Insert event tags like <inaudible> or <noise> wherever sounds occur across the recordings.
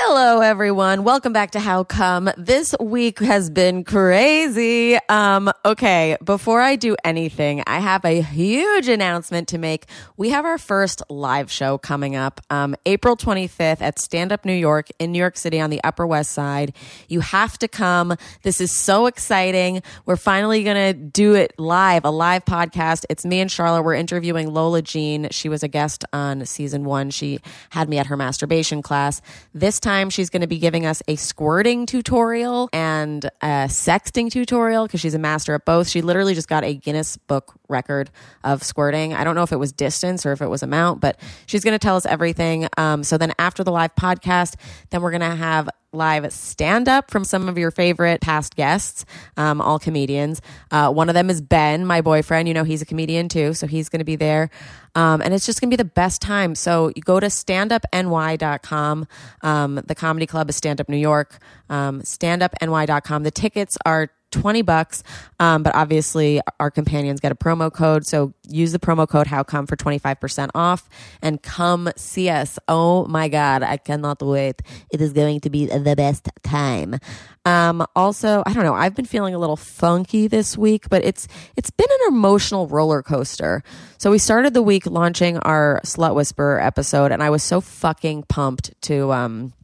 Hello, everyone. Welcome back to How Cum. This week has been crazy. Um, okay, before I do anything, I have a huge announcement to make. We have our first live show coming up, um, April 25th at Stand Up New York in New York City on the Upper West Side. You have to come. This is so exciting. We're finally going to do it live, a live podcast. It's me and Charlotte. We're interviewing Lola Jean. She was a guest on season one. She had me at her masturbation class. This time, she's going to be giving us a squirting tutorial and a sexting tutorial because she's a master at both. She literally just got a Guinness Book record of squirting. I don't know if it was distance or if it was amount, but she's going to tell us everything. Um, so then after the live podcast, then we're going to have live stand up from some of your favorite past guests, um, all comedians. Uh, one of them is Ben, my boyfriend. You know, he's a comedian too, so he's going to be there. Um, and it's just going to be the best time. So you go to standupny.com. Um, the comedy club is Stand Up New York. Um, standupny.com. The tickets are 20 bucks. Um, but obviously, our companions get a promo code. So use the promo code How Cum for 25% off and come see us. Oh my God, I cannot wait. It is going to be the best time. Um, also, I don't know, I've been feeling a little funky this week, but it's it's been an emotional roller coaster. So we started the week launching our Slut Whisperer episode, and I was so fucking pumped to um,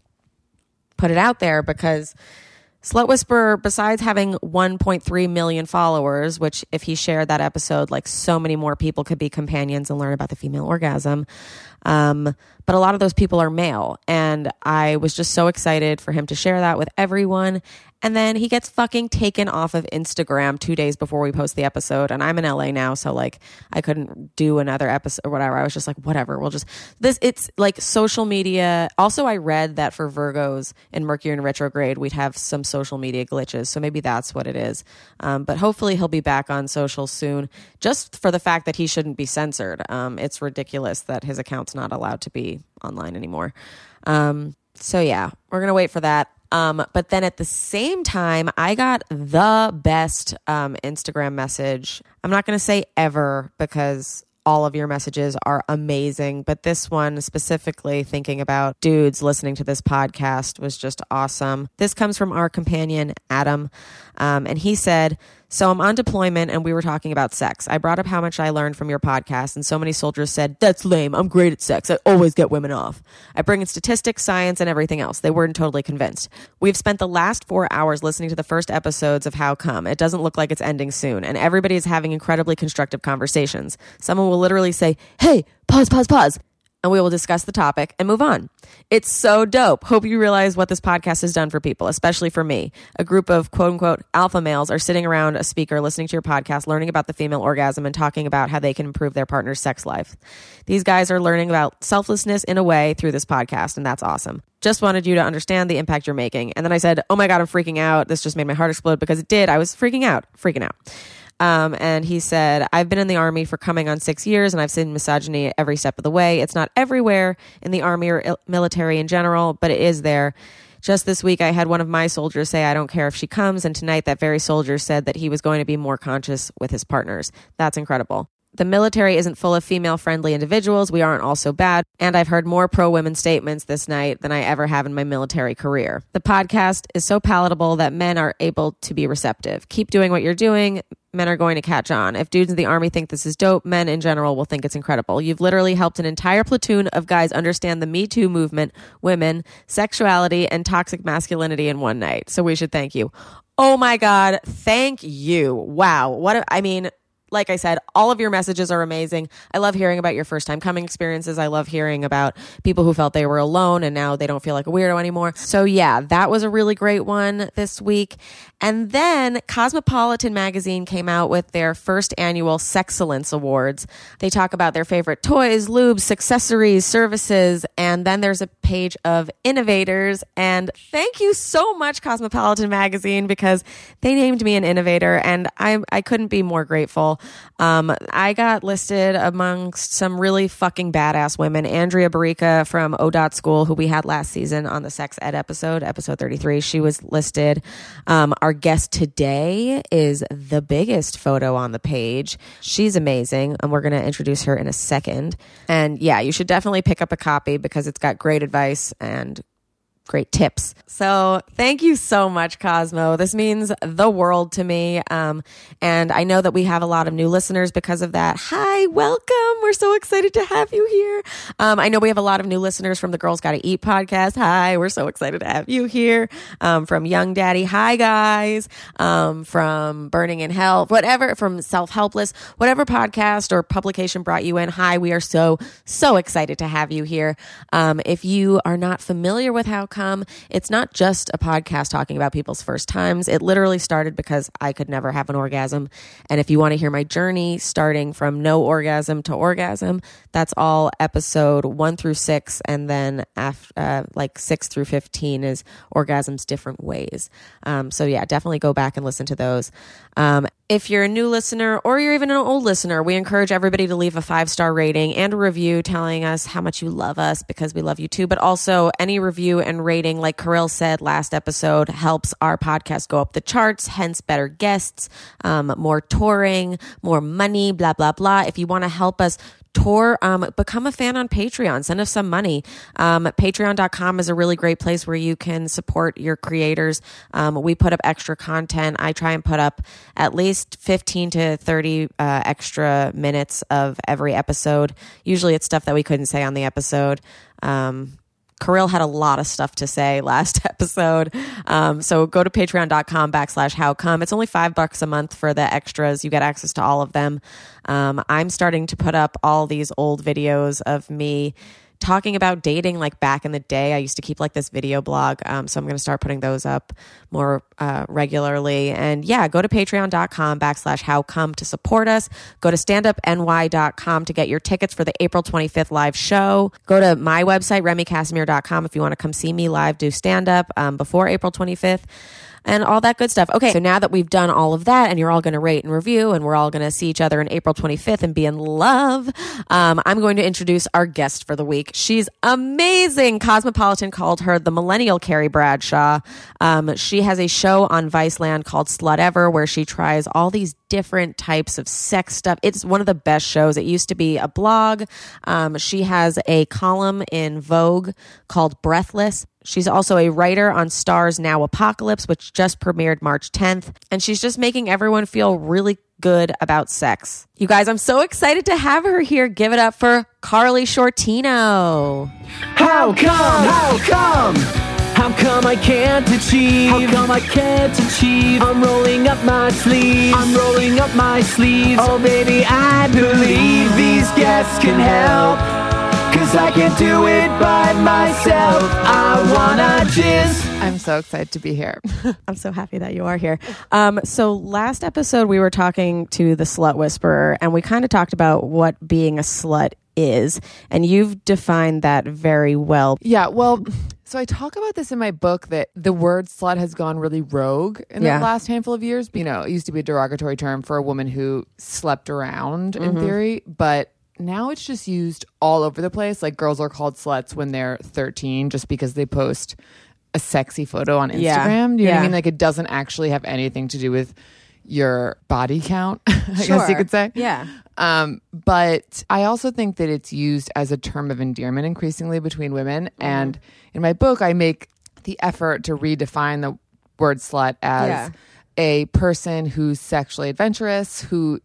put it out there because Slut Whisperer, besides having 1.3 million followers, which if he shared that episode, like so many more people could be companions and learn about the female orgasm. Um, but a lot of those people are male. And I was just so excited for him to share that with everyone. And then he gets fucking taken off of Instagram two days before we post the episode. And I'm in LA now, so like I couldn't do another episode or whatever. I was just like, whatever, we'll just this. It's like social media. Also, I read that for Virgos in Mercury in retrograde, we'd have some social media glitches. So maybe that's what it is. Um, but hopefully, he'll be back on social soon. Just for the fact that he shouldn't be censored. Um, it's ridiculous that his account's not allowed to be online anymore. Um, so yeah, we're gonna wait for that. Um, but then at the same time, I got the best um, Instagram message. I'm not going to say ever because all of your messages are amazing, but this one specifically thinking about dudes listening to this podcast was just awesome. This comes from our companion, Adam, um, and he said, so I'm on deployment and we were talking about sex. I brought up how much I learned from your podcast, and so many soldiers said, That's lame. I'm great at sex. I always get women off. I bring in statistics, science, and everything else. They weren't totally convinced. We've spent the last four hours listening to the first episodes of How Cum. It doesn't look like it's ending soon, and everybody is having incredibly constructive conversations. Someone will literally say, Hey, pause, pause, pause and we will discuss the topic and move on. It's so dope. Hope you realize what this podcast has done for people, especially for me. A group of quote unquote alpha males are sitting around a speaker listening to your podcast, learning about the female orgasm and talking about how they can improve their partner's sex life. These guys are learning about selflessness in a way through this podcast, and that's awesome. Just wanted you to understand the impact you're making. And then I said, Oh my God, I'm freaking out. This just made my heart explode because it did. I was freaking out, freaking out. Um, and he said, I've been in the army for coming on six years and I've seen misogyny every step of the way. It's not everywhere in the army or il- military in general, but it is there. Just this week, I had one of my soldiers say, I don't care if she comes. And tonight, that very soldier said that he was going to be more conscious with his partners. That's incredible. The military isn't full of female friendly individuals. We aren't all so bad. And I've heard more pro women statements this night than I ever have in my military career. The podcast is so palatable that men are able to be receptive. Keep doing what you're doing. Men are going to catch on. If dudes in the army think this is dope, men in general will think it's incredible. You've literally helped an entire platoon of guys understand the Me Too movement, women, sexuality, and toxic masculinity in one night. So we should thank you. Oh my God. Thank you. Wow. What, a, I mean, like I said, all of your messages are amazing. I love hearing about your first time coming experiences. I love hearing about people who felt they were alone and now they don't feel like a weirdo anymore. So yeah, that was a really great one this week. And then Cosmopolitan magazine came out with their first annual Sexcellence Awards. They talk about their favorite toys, lubes, accessories, services, and then there's a page of innovators. And thank you so much, Cosmopolitan magazine, because they named me an innovator and I, I couldn't be more grateful. Um, I got listed amongst some really fucking badass women. Andrea Barrica from O.school, who we had last season on the sex ed episode, episode 33, she was listed. Um, our guest today is the biggest photo on the page. She's amazing, and we're going to introduce her in a second. And yeah, you should definitely pick up a copy because it's got great advice and great tips. So thank you so much, Cosmo. This means the world to me. Um, and I know that we have a lot of new listeners because of that. Hi, welcome. We're so excited to have you here. Um, I know we have a lot of new listeners from the Girls Gotta Eat podcast. Hi, we're so excited to have you here. Um, from Young Daddy. Hi, guys. Um, from Burning in Hell, whatever, from Self Helpless, whatever podcast or publication brought you in. Hi, we are so, so excited to have you here. Um, if you are not familiar with how it's not just a podcast talking about people's first times. It literally started because I could never have an orgasm. And if you want to hear my journey starting from no orgasm to orgasm, that's all episode one through six. And then after, uh, like six through 15 is orgasms different ways. Um, so yeah, definitely go back and listen to those. Um, if you're a new listener or you're even an old listener, we encourage everybody to leave a five star rating and a review telling us how much you love us because we love you too. But also, any review and rating, like Kirill said last episode, helps our podcast go up the charts, hence better guests, um, more touring, more money, blah, blah, blah. If you want to help us tour um, become a fan on patreon. Send us some money. Um, patreon.com is a really great place where you can support your creators. Um, we put up extra content. I try and put up at least 15 to 30 uh, extra minutes of every episode. Usually it's stuff that we couldn't say on the episode. Um, Kirill had a lot of stuff to say last <laughs> episode. Um, so go to patreon.com backslash how come. It's only five bucks a month for the extras. You get access to all of them. Um, I'm starting to put up all these old videos of me talking about dating like back in the day. I used to keep like this video blog. Um, so I'm going to start putting those up more uh, regularly. And yeah, go to patreon.com backslash how come to support us. Go to standupny.com to get your tickets for the April 25th live show. Go to my website, remykassimir.com if you want to come see me live do stand up um, before April 25th and all that good stuff. Okay, so now that we've done all of that and you're all going to rate and review and we're all going to see each other on April 25th and be in love, um, I'm going to introduce our guest for the week. She's amazing. Cosmopolitan called her the millennial Carrie Bradshaw. Um, she has a show on Viceland called Slutever where she tries all these different types of sex stuff. It's one of the best shows. It used to be a blog. Um, she has a column in Vogue called Breathless. She's also a writer on Starz Now Apocalypse, which just premiered March 10th. And she's just making everyone feel really good about sex. You guys, I'm so excited to have her here. Give it up for Karley Sciortino. How come? How come? How come I can't achieve? How come I can't achieve? I'm rolling up my sleeves. I'm rolling up my sleeves. Oh, baby, I believe these guests can help. Cause I can't do it by myself. I wanna jizz. I'm so excited to be here. <laughs> I'm so happy that you are here. Um, so last episode we were talking to the slut whisperer, and we kind of talked about what being a slut is, and you've defined that very well. yeah, well, so I talk about this in my book that the word slut has gone really rogue in Yeah. the last handful of years. You know, it used to be a derogatory term for a woman who slept around in theory, but now it's just used all over the place. Like girls are called sluts when they're 13 just because they post a sexy photo on Instagram. Yeah. Do you know what I mean? Like it doesn't actually have anything to do with your body count, <laughs> I guess you could say. Yeah. Um, but I also think that it's used as a term of endearment increasingly between women. Mm-hmm. And in my book, I make the effort to redefine the word slut as Yeah. a person who's sexually adventurous, who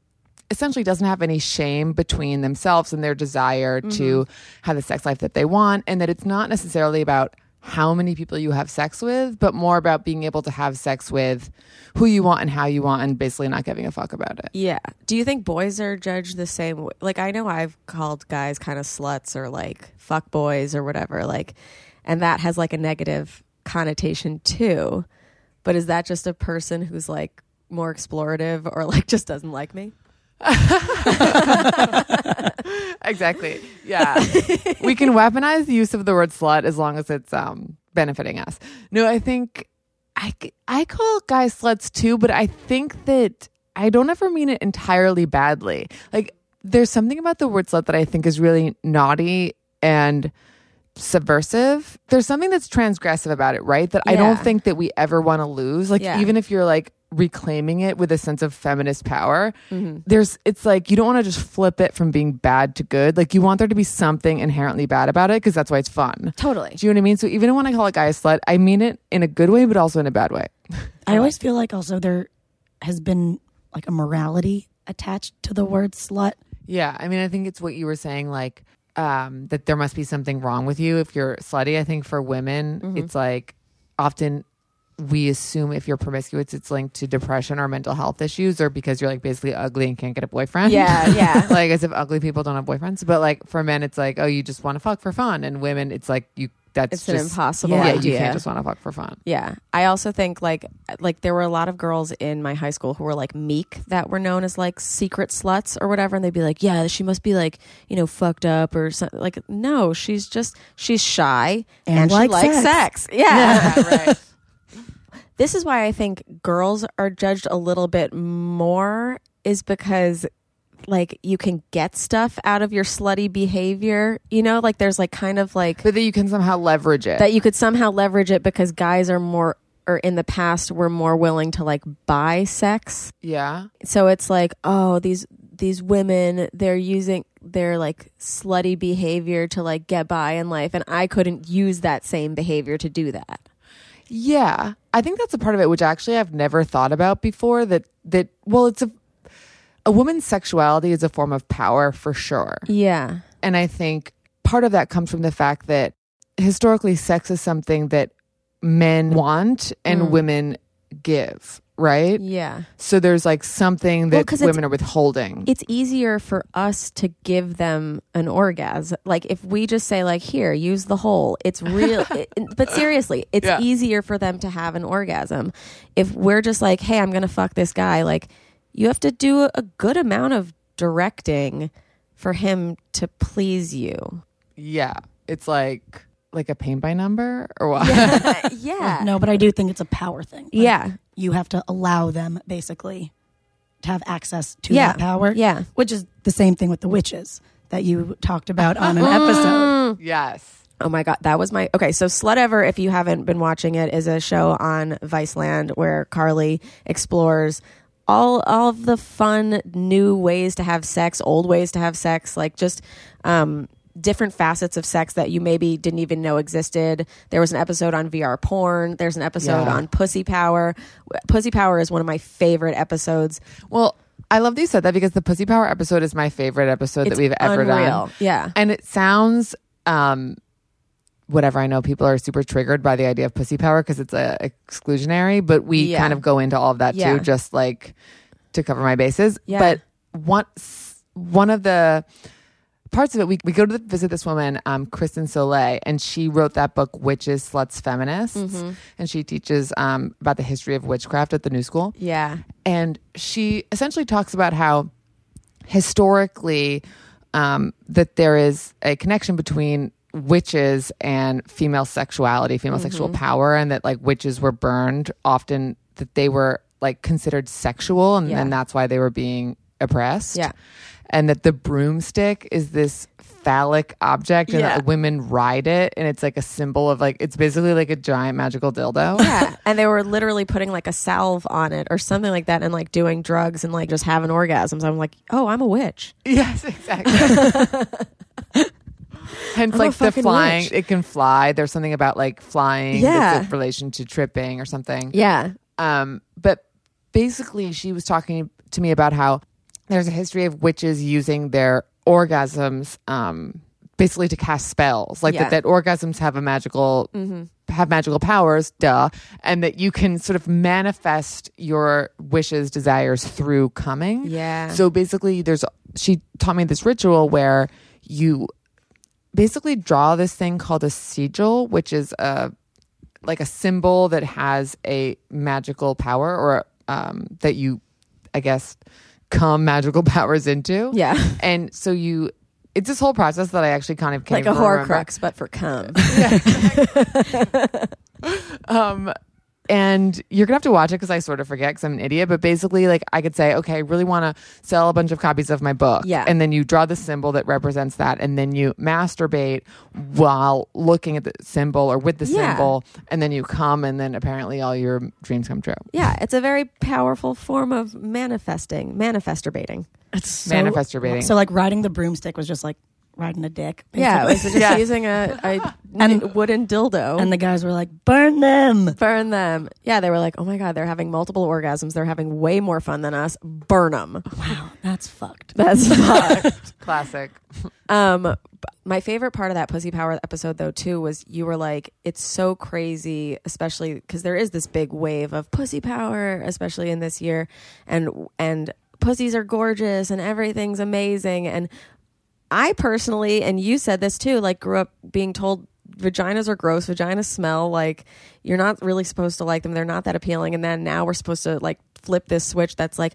essentially doesn't have any shame between themselves and their desire to Mm-hmm. have the sex life that they want, and that it's not necessarily about how many people you have sex with, but more about being able to have sex with who you want and how you want, and basically not giving a fuck about it. Yeah. Do you think boys are judged the same way? Like, I know I've called guys kind of sluts or like fuck boys or whatever, like, and that has like a negative connotation too. But is that just a person who's like more explorative or like <laughs> just doesn't like me? Exactly. Yeah. we can weaponize the use of the word slut as long as it's um, benefiting us. No, I think I, I call guys sluts too, but I think that I don't ever mean it entirely badly. Like, there's something about the word slut that I think is really naughty and subversive. There's something that's transgressive about it, right? That I don't think that we ever want to lose. Like, Yeah. even if you're like reclaiming it with a sense of feminist power. There's it's like you don't want to just flip it from being bad to good. Like you want there to be something inherently bad about it because that's why it's fun. Totally. Do you know what I mean? So even when I call a guy a slut, I mean it in a good way, but also in a bad way. <laughs> I always feel like also there has been like a morality attached to the word slut. Yeah, I mean, I think it's what you were saying, like um, that there must be something wrong with you if you're slutty. I think for women, it's like often we assume if you're promiscuous, it's linked to depression or mental health issues, or because you're like basically ugly and can't get a boyfriend. Yeah, <laughs> yeah. like as if ugly people don't have boyfriends. But like for men, it's like oh, you just want to fuck for fun, and women, it's like you. That's It's an impossible Yeah, you idea. can't just want to fuck for fun. Yeah. I also think like like there were a lot of girls in my high school who were like meek that were known as like secret sluts or whatever and they'd be like, "Yeah, she must be like, you know, fucked up or something." Like, no, she's just she's shy and, And she likes sex. sex. Yeah. Yeah, right. <laughs> this is why I think girls are judged a little bit more is because like you can get stuff out of your slutty behavior, you know, like there's like kind of like But that you can somehow leverage it. that you could somehow leverage it because guys are more or in the past were more willing to like buy sex. yeah. So it's like, oh, these these women, they're using their like slutty behavior to like get by in life and I couldn't use that same behavior to do that. Yeah, I think that's a part of it, which actually I've never thought about before. That that well, it's a a woman's sexuality is a form of power for sure, Yeah. and I think part of that comes from the fact that historically, sex is something that men want and Mm. women give, right? Yeah. So there's like something Well, that it's- women are withholding. It's easier for us to give them an orgasm. Like if we just say like here, use the hole. It's real <laughs> it, but seriously, it's Yeah. easier for them to have an orgasm. If we're just like, "Hey, I'm going to fuck this guy." Like you have to do a, a good amount of directing for him to please you. yeah, it's like like a paint by number or what? <laughs> yeah. No, but I do think it's a power thing. Like, Yeah. You have to allow them basically to have access to Yeah. that power. Yeah. Which is the same thing with the witches that you talked about on an episode. yes. Oh my god, that was my okay. So Slutever, if you haven't been watching it, is a show on Viceland where Karley explores all all of the fun new ways to have sex, old ways to have sex, like just um, different facets of sex that you maybe didn't even know existed. There was an episode on VR porn. There's an episode Yeah. on pussy power. Pussy power is one of my favorite episodes. Well, I love that you said that because the Pussy Power episode is my favorite episode It's that we've ever unreal. done. Yeah. And it sounds um whatever I know people are super triggered by the idea of pussy power because it's a exclusionary, but we Yeah. kind of go into all of that Yeah. too just like to cover my bases. Yeah. But one one of the parts of it we, we go to the, visit this woman um Kristen Sollée and she wrote that book witches sluts feminists Mm-hmm. and she teaches um about the history of witchcraft at the new school Yeah. and she essentially talks about how historically um, that there is a connection between witches and female sexuality, female sexual Mm-hmm. power, and that like witches were burned often that they were like considered sexual, and, Yeah. and that's why they were being oppressed. Yeah. And that the broomstick is this phallic object, and Yeah. that women ride it, and it's like a symbol of like it's basically like a giant magical dildo. Yeah. <laughs> and they were literally putting like a salve on it or something like that and like doing drugs and like just having orgasms. I'm like, oh, I'm a witch. Yes, exactly. <laughs> Hence, I'm like the flying, witch. it can fly. There's something about like flying Yeah. that's in relation to tripping or something. Yeah. Um, but basically, she was talking to me about how there's a history of witches using their orgasms, um, basically to cast spells. Like Yeah. Mm-hmm. that, that orgasms have a magical, have magical powers, duh, and that you can sort of manifest your wishes, desires through coming. Yeah. So basically, there's she taught me this ritual where you basically draw this thing called a sigil, which is a like a symbol that has a magical power or um, that you, I guess, come magical <laughs> powers into. Yeah. And so you, it's this whole process that I actually kind of can't like a remember. horcrux, but for cum. <laughs> <laughs> Um, and you're gonna have to watch it because I sort of forget because I'm an idiot. But basically, like I could say, okay, I really want to sell a bunch of copies of my book. Yeah. And then you draw the symbol that represents that, and then you masturbate while looking at the symbol or with the Yeah. symbol, and then you come, and then apparently all your dreams come true. Yeah, it's a very powerful form of manifesting, manifesturbating. It's so, Manifesturbating. So like riding the broomstick was just like riding a dick. Yeah, it was just <laughs> Yeah. using a, a <laughs> And- wooden dildo. and the guys were like, "Burn them." burn them. Yeah, they were like, oh my God, they're having multiple orgasms. They're having way more fun than us. Burn them. Wow, that's fucked. That's <laughs> fucked. Classic. Um, my favorite part of that Pussy Power episode, though, too, was you were like, it's so crazy, especially because there is this big wave of pussy power, especially in this year, and and pussies are gorgeous and everything's amazing. And I personally, and you said this too, like grew up being told vaginas are gross, vaginas smell like you're not really supposed to like them. They're not that appealing. And then now we're supposed to like flip this switch that's like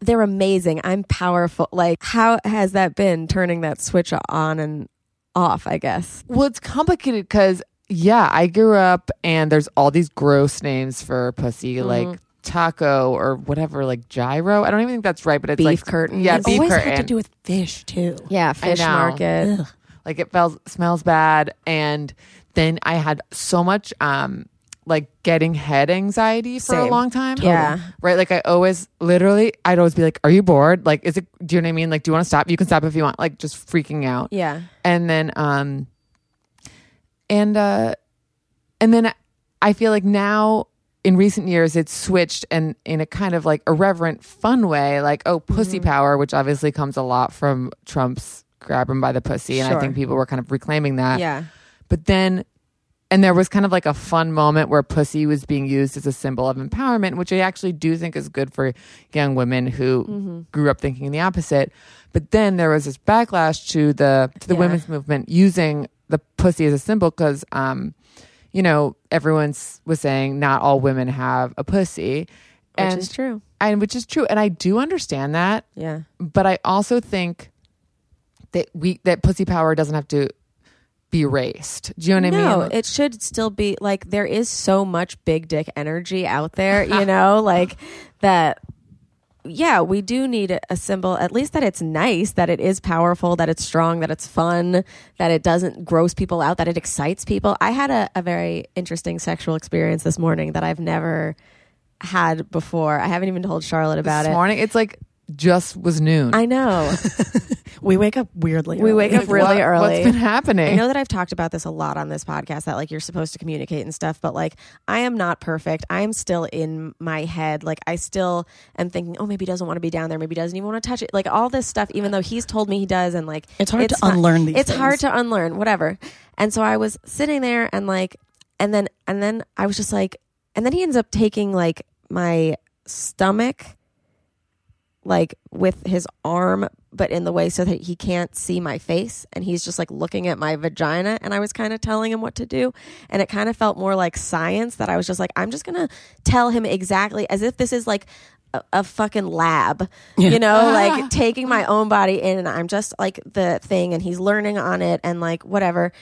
they're amazing. I'm powerful. Like how has that been turning that switch on and off, I guess. Well, it's complicated because yeah, I grew up and there's all these gross names for pussy, Mm-hmm. like taco or whatever, like gyro. I don't even think that's right, but it's Beef like curtain. Yeah, It beef Always curtain. had to do with fish too. Yeah, fish market. Ugh. like it smells smells bad and then i had so much um like getting head anxiety for a long time Yeah. right like i always literally i'd always be like are you bored like is it do you know what i mean like do you want to stop you can stop if you want like just freaking out Yeah. and then um and uh and then i feel like now in recent years it's switched and in a kind of like irreverent fun way like oh pussy Mm-hmm. power which obviously comes a lot from trump's grab him by the pussy and i think people were kind of reclaiming that Yeah. but then and there was kind of like a fun moment where pussy was being used as a symbol of empowerment which i actually do think is good for young women who Mm-hmm. grew up thinking the opposite but then there was this backlash to the to the Yeah. women's movement using the pussy as a symbol because um you know everyone was saying not all women have a pussy Which and is true. and which is true and i do understand that Yeah. but I also think that we that pussy power doesn't have to be erased. Do you know what I mean? no, it should still be like there is so much big dick energy out there, you <laughs> know, like that. Yeah, we do need a, symbol, at least that it's nice, that it is powerful, that it's strong, that it's fun, that it doesn't gross people out, that it excites people. I had a, a very interesting sexual experience this morning that I've never had before. I haven't even told Charlotte about this it. morning, it's like just was noon. I know. <laughs> We wake up weirdly. We early. wake up really What- early. What's been happening? I know that I've talked about this a lot on this podcast that like you're supposed to communicate and stuff, but like I am not perfect. I am still in my head. Like I still am thinking, oh, maybe he doesn't want to be down there. Maybe he doesn't even want to touch it. Like all this stuff, even though he's told me he does, and like It's hard to not- unlearn these It's things. hard to unlearn, whatever. And so I was sitting there and like, and then and then I was just like, and then he ends up taking like my stomach like with his arm but in the way so that he can't see my face and he's just like looking at my vagina and I was kind of telling him what to do and it kind of felt more like science that I was just like I'm just going to tell him exactly as if this is like a, a fucking lab you know <laughs> like taking my own body in and I'm just like the thing and he's learning on it and like whatever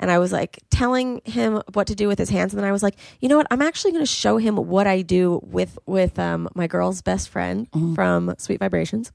and I was like telling him what to do with his hands, and then I was like, you know what? I'm actually going to show him what I do with with um, my girl's best friend from Sweet Vibrations.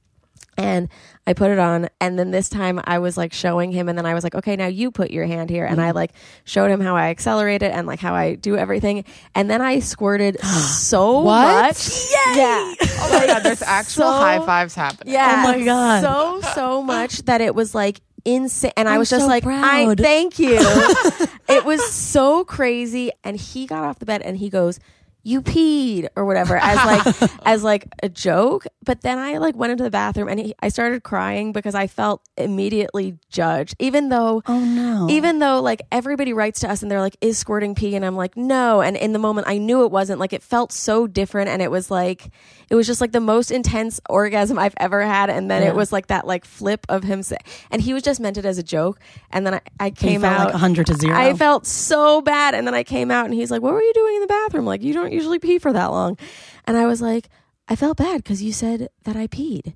And I put it on, and then this time I was like showing him, and then I was like, okay, now you put your hand here, and I like showed him how I accelerate it and like how I do everything, and then I squirted <gasps> so What? much, yeah, oh my god, there's <laughs> actual so- high fives happening. yeah. Oh my God. So so much that it was like insane. And I I'm was just so like I thank you. <laughs> it was so crazy. And he got off the bed and he goes you peed or whatever as like <laughs> as like a joke. But then i like went into the bathroom and he, i started crying because i felt immediately judged. Even though Oh no. even though like everybody writes to us and they're like is squirting pee? And i'm like no. And in the moment i knew it wasn't. Like it felt so different and it was like it was just like the most intense orgasm i've ever had. And then Yeah. it was like that like flip of him say, and he was just meant it as a joke. And then i, I came felt out. like 100 to 0. i felt so bad. And then i came out and he's like what were you doing in the bathroom? Like you don't usually pee for that long and i was like i felt bad because you said that i peed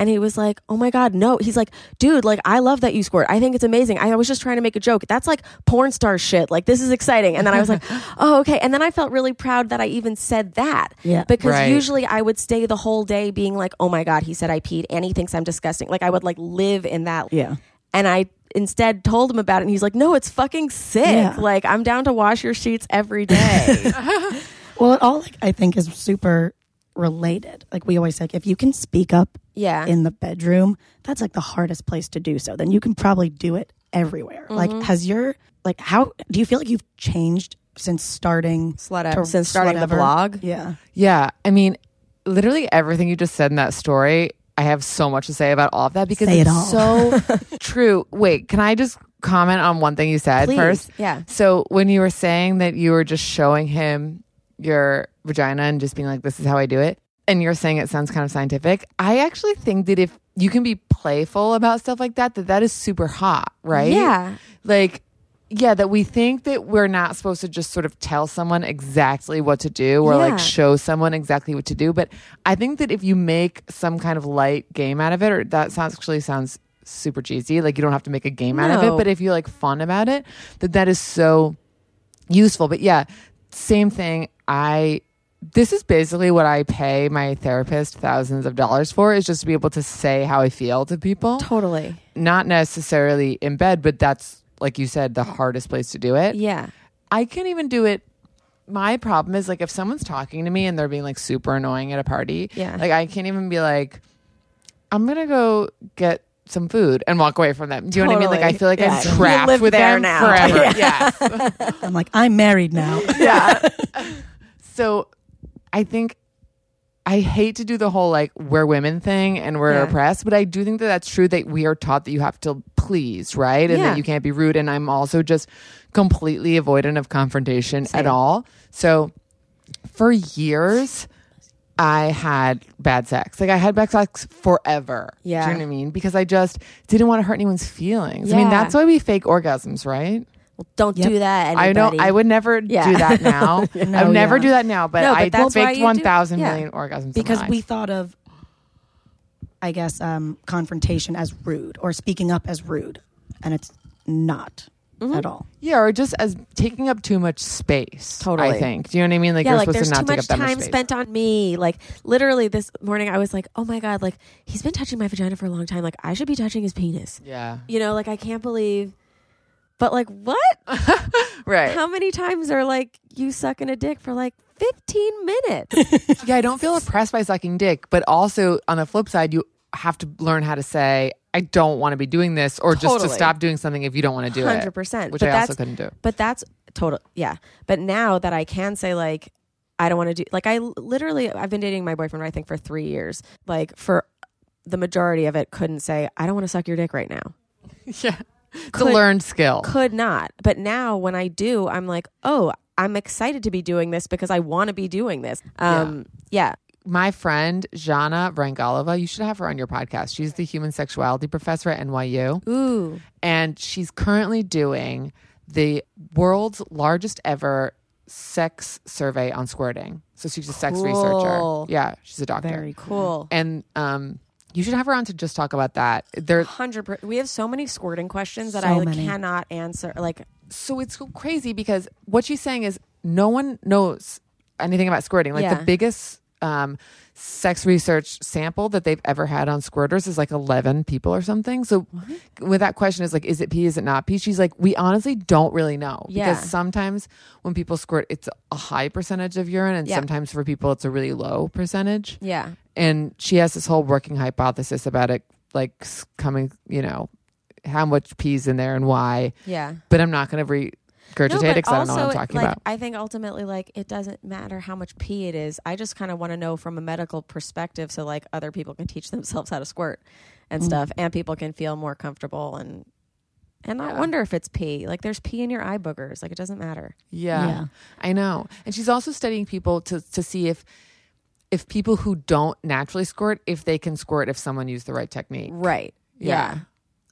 And he was like, "Oh my god, no." He's like, "Dude, like I love that you squirt. I think it's amazing. I was just trying to make a joke. That's like porn star shit. Like this is exciting." And then I was like, <laughs> "Oh, okay." And then I felt really proud that I even said that. Yeah. Because Right. usually I would stay the whole day being like, "Oh my god, he said I peed and he thinks I'm disgusting." Like I would like live in that. Yeah. And I instead told him about it and he's like, "No, it's fucking sick. Yeah. Like I'm down to wash your sheets every day." <laughs> Well, it all like I think is super related. Like we always say, like, if you can speak up yeah. in the bedroom, that's like the hardest place to do so. Then you can probably do it everywhere. Like, mm-hmm. has your like how do you feel like you've changed since starting Slut Ev- to since starting the Ever? blog? Yeah, Yeah. I mean, literally everything you just said in that story, I have so much to say about all of that because Say it it's all. so <laughs> true. Wait, can I just comment on one thing you said Please. first? Yeah. So when you were saying that you were just showing him your vagina and just being like, this is how I do it, and you're saying it sounds kind of scientific, I actually think that if you can be playful about stuff like that, that that is super hot, right? Yeah. Like, yeah, that we think that we're not supposed to just sort of tell someone exactly what to do or Yeah. like show someone exactly what to do. But I think that if you make some kind of light game out of it, or that sounds actually sounds super cheesy, like you don't have to make a game out of it, but if you like fun about it, that that is so useful. But yeah, same thing. I this is basically what I pay my therapist thousands of dollars for is just to be able to say how I feel to people Totally. not necessarily in bed, but that's like you said, the hardest place to do it. Yeah. I can't even do it. My problem is like if someone's talking to me and they're being like super annoying at a party, Yeah. like I can't even be like, I'm gonna go get some food and walk away from them. Do you know what I mean? Like I feel like Yeah. I'm trapped live with there them now. forever. <laughs> Yes. I'm like I'm married now. <laughs> yeah. so I think I hate to do the whole like we're women thing and we're Yeah. oppressed, but I do think that that's true that we are taught that you have to please, right? And Yeah. that you can't be rude. And I'm also just completely avoidant of confrontation Same. at all. So for years, I had bad sex. Like I had bad sex forever. Yeah. Do you know what I mean? Because I just didn't want to hurt anyone's feelings. I mean, that's why we fake orgasms, right? Well, don't Yep. do that. I know. I would never Yeah. do that now. <laughs> I No, would never yeah. do that now, but, No, but I faked one thousand yeah. million orgasms in because my we life. thought of I guess um confrontation as rude or speaking up as rude and it's not Mm-hmm. at all. yeah, or just as taking up too much space. Totally. I think. Do you know what I mean? Like yeah, you're like supposed there's to not too take much up that time much space. spent on me. Like literally this morning, I was like, "Oh my god!" Like he's been touching my vagina for a long time. Like I should be touching his penis. yeah. You know, like I can't believe. But like, what? <laughs> Right. How many times are like you sucking a dick for like 15 minutes? <laughs> yeah, I don't feel oppressed by sucking dick, but also on the flip side, you have to learn how to say, I don't want to be doing this, or just to stop doing something if you don't want to do it. 100%. Which But I also couldn't do. But that's total. Yeah. But now that I can say like, I don't want to do like I literally I've been dating my boyfriend I think for three years. Like for the majority of it, couldn't say I don't want to suck your dick right now. <laughs> Yeah. <laughs> It's a Could- learned skill. Could not. But now when I do, I'm like, oh, I'm excited to be doing this because I want to be doing this. Um, yeah. my friend Zhana Vrangalova, you should have her on your podcast. She's the human sexuality professor at NYU, Ooh. and she's currently doing the world's largest ever sex survey on squirting. So she's a sex researcher. Yeah, she's a doctor. Very cool. Cool. and um, you should have her on to just talk about that. There, Hundred. per- We have so many squirting questions that So I like, cannot answer. Like, so it's so crazy because what she's saying is no one knows anything about squirting. Like Yeah. the biggest um, sex research sample that they've ever had on squirters is like 11 people or something. So with that question is like, is it pee? Is it not pee? She's like, we honestly don't really know Yeah. because sometimes when people squirt, it's a high percentage of urine and Yeah. sometimes for people, it's a really low percentage. yeah, And she has this whole working hypothesis about it, like coming, you know, how much pee's in there and why yeah. but I'm not going to regurgitate it because I don't know what I'm also, talking like, about. I think ultimately, like, it doesn't matter how much pee it is. I just kind of want to know from a medical perspective, so like other people can teach themselves how to squirt and mm. stuff, and people can feel more comfortable and and not Yeah. wonder if it's pee. Like, there's pee in your eye boogers. Like, it doesn't matter. Yeah, Yeah. I know. And she's also studying people to to see if if people who don't naturally squirt, if they can squirt if someone used the right technique. Right. Yeah. Yeah.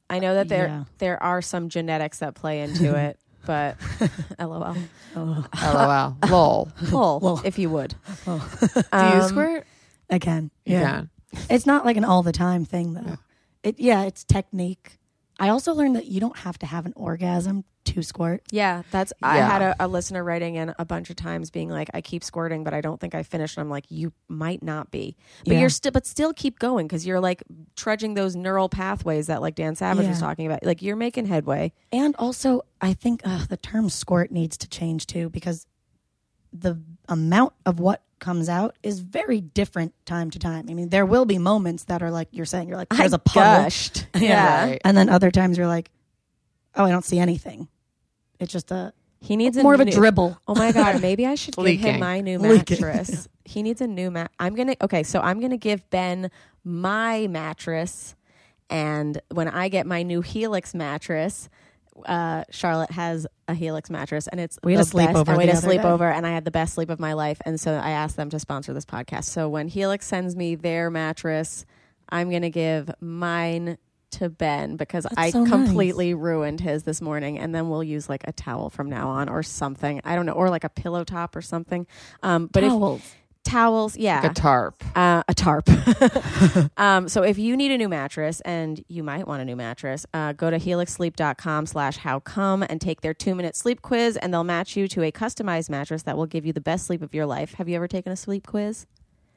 I know that there Yeah. there are some genetics that play into <laughs> it, but <laughs> <laughs> lol. LOL. Lol. Pull, Lol. if you would. Do you Um, squirt? I can. You Yeah. It's not like an all the time thing though. It yeah, it's technique. I also learned that you don't have to have an orgasm to squirt. Yeah, that's. I Yeah. had a, a listener writing in a bunch of times, being like, "I keep squirting, but I don't think I finished." And I'm like, "You might not be, but Yeah. you're still, but still keep going because you're like trudging those neural pathways that like Dan Savage was Yeah. talking about. Like you're making headway. And also, I think uh, the term squirt needs to change too because the amount of what comes out is very different time to time. I mean, there will be moments that are like you're saying, you're like, there's a puddle. gushed. <laughs> Yeah. Yeah, Right. And then other times you're like, oh, I don't see anything. It's just a he needs more of a dribble. Oh my god, maybe I should <laughs> give him my new Leaking. mattress. he needs a new mat. I'm gonna okay, so I'm gonna give Ben my mattress, and when I get my new Helix mattress, uh, Charlotte has a Helix mattress, and it's We had the a sleepover best- and we had the a other day. sleepover, and I had the best sleep of my life, and so I asked them to sponsor this podcast. So when Helix sends me their mattress, I'm gonna give mine. To Ben because I so nice. completely ruined his this morning, and then we'll use like a towel from now on or something. I don't know, or like a pillow top or something. Um, but Towels. if towels, yeah, Like a tarp. uh, a tarp. <laughs> <laughs> um, so if you need a new mattress and you might want a new mattress, uh, go to helixsleep.com slash how come and take their two minute sleep quiz and they'll match you to a customized mattress that will give you the best sleep of your life. Have you ever taken a sleep quiz?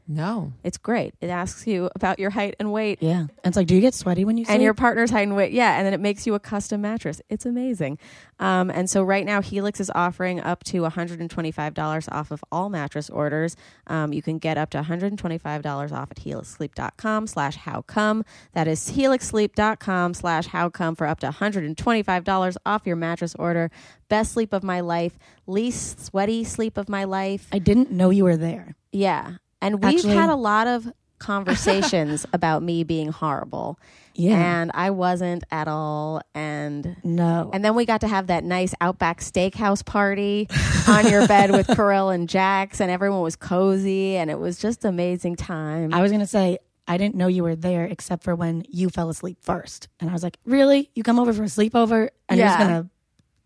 No. It's great. It asks you about your height and weight Yeah. And it's like, do you get sweaty when you sleep? and your partner's height and weight. Yeah, and then it makes you a custom mattress. It's amazing. Um, and so right now, Helix is offering up to $125 off of all mattress orders. Um, you can get up to $125 off at helixsleep.com slash how come. That is helixsleep.com slash how come for up to $125 off your mattress order. Best sleep of my life, least sweaty sleep of my life. I didn't know you were there. Yeah. And we've Actually- had a lot of conversations <laughs> about me being horrible. Yeah. And I wasn't at all. And no. and then we got to have that nice Outback Steakhouse party on your bed with <laughs> Kirill and Jax, and everyone was cozy, and it was just amazing time. I was gonna say I didn't know you were there except for when you fell asleep first, and I was like, "Really? You come over for a sleepover and you're just gonna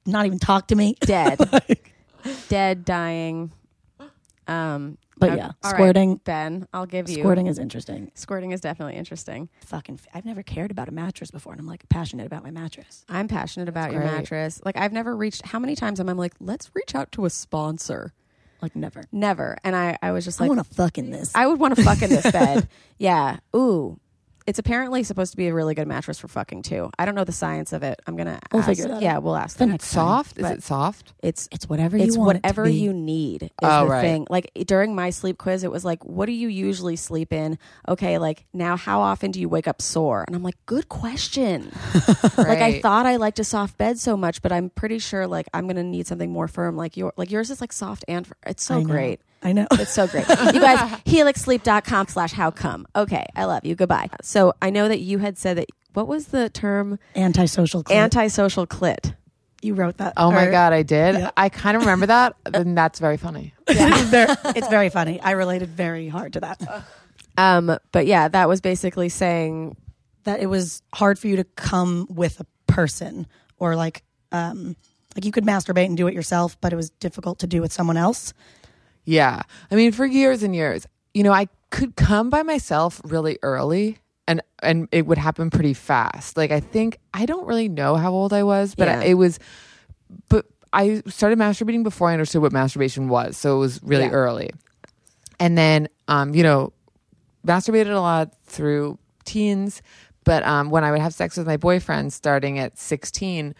not even talk to me?" dead, <laughs> dead, dying. Um, But yeah, all right, squirting. Ben, I'll give you Squirting is interesting. Squirting is definitely interesting. Fucking, I've never cared about a mattress before, and I'm like passionate about my mattress. I'm passionate about your great. mattress. Like I've never reached. How many times am I like, let's reach out to a sponsor? Like never. Never. And I, I was just I like, want to fuck in this. I would want to fuck in this bed. <laughs> Yeah. Ooh. It's apparently supposed to be a really good mattress for fucking too. I don't know the science of it. I'm gonna. We'll ask- figure that Yeah, out. we'll ask The them. next time. Soft? Is it soft? It's It's whatever it's you want. whatever it to be. you need is Oh, the right. thing. Like during my sleep quiz, it was like, "What do you usually sleep in?" Okay, like now, how often do you wake up sore? And I'm like, "Good question." <laughs> Like I thought I liked a soft bed so much, but I'm pretty sure like I'm gonna need something more firm. Like your like yours is like soft and it's so great. I know. It's so great. You guys, <laughs> helixsleep.com slash how come. Okay, I love you. Goodbye. So I know that you had said that, what was the term? Antisocial. Clit. Antisocial clit. you wrote that. Oh my or- God, I did. Yeah. I kind of remember that. <laughs> and that's very funny. it's, <laughs> very, it's very funny. I related very hard to that. Um, but yeah, that was basically saying, That it was hard for you to come with a person, or like, um, like you could masturbate and do it yourself, but it was difficult to do with someone else. Yeah. I mean, for years and years, you know, I could come by myself really early and and it would happen pretty fast. Like I think I don't really know how old I was, but Yeah. it was but I started masturbating before I understood what masturbation was. So it was really Yeah. early. And then um, you know, masturbated a lot through teens, but um when I would have sex with my boyfriend starting at 16,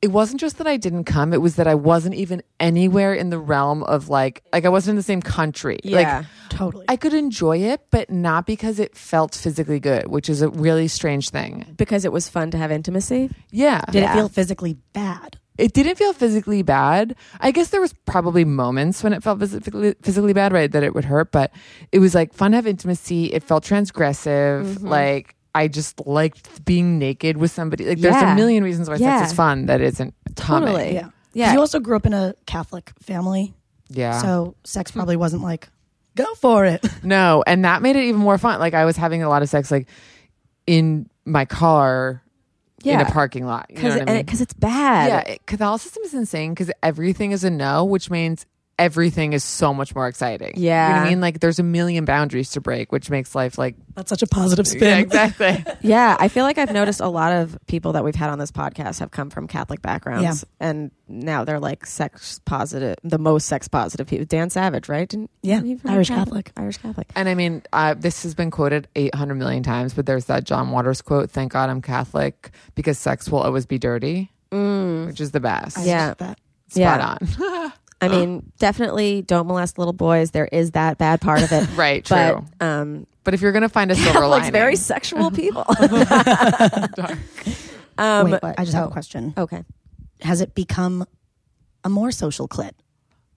it wasn't just that I didn't come, it was that I wasn't even anywhere in the realm of like like I wasn't in the same country. yeah, Like Totally. I could enjoy it, but not because it felt physically good, which is a really strange thing. because it was fun to have intimacy. Yeah. Did Yeah. it feel physically bad? It didn't feel physically bad. I guess there was probably moments when it felt physically physically bad, right? That it would hurt, but it was like fun to have intimacy. It felt transgressive. Mm-hmm. Like I just liked being naked with somebody. Like there's Yeah. a million reasons why Yeah. sex is fun that isn't coming. Totally. Yeah. Yeah. You also grew up in a Catholic family, Yeah. so sex probably wasn't like, go for it. <laughs> No, and that made it even more fun. Like I was having a lot of sex like in my car in a parking lot. You know Because what I mean? it's bad. yeah, it- Catholicism is insane because everything is a no, which means everything is so much more exciting. You know what Yeah. I mean? Like there's a million boundaries to break, which makes life like That's such a positive yeah, spin. exactly. <laughs> Yeah, I feel like I've noticed a lot of people that we've had on this podcast have come from Catholic backgrounds, and now they're like sex positive, the most sex positive people. Dan Savage, right? Didn't Yeah, isn't Irish Catholic. Irish Catholic. And I mean, uh, this has been quoted 800 million times, but there's that John Waters quote Thank God I'm Catholic because sex will always be dirty, which is the best. I Yeah. love that. Spot Yeah. on. <laughs> I mean, definitely don't molest little boys. There is that bad part of it, <laughs> right, true. but um, But, if you're going to find a silver <laughs> Catholics lining. very sexual people. <laughs> um, Wait, I just have oh, a question. Okay. Has it become a more social clit?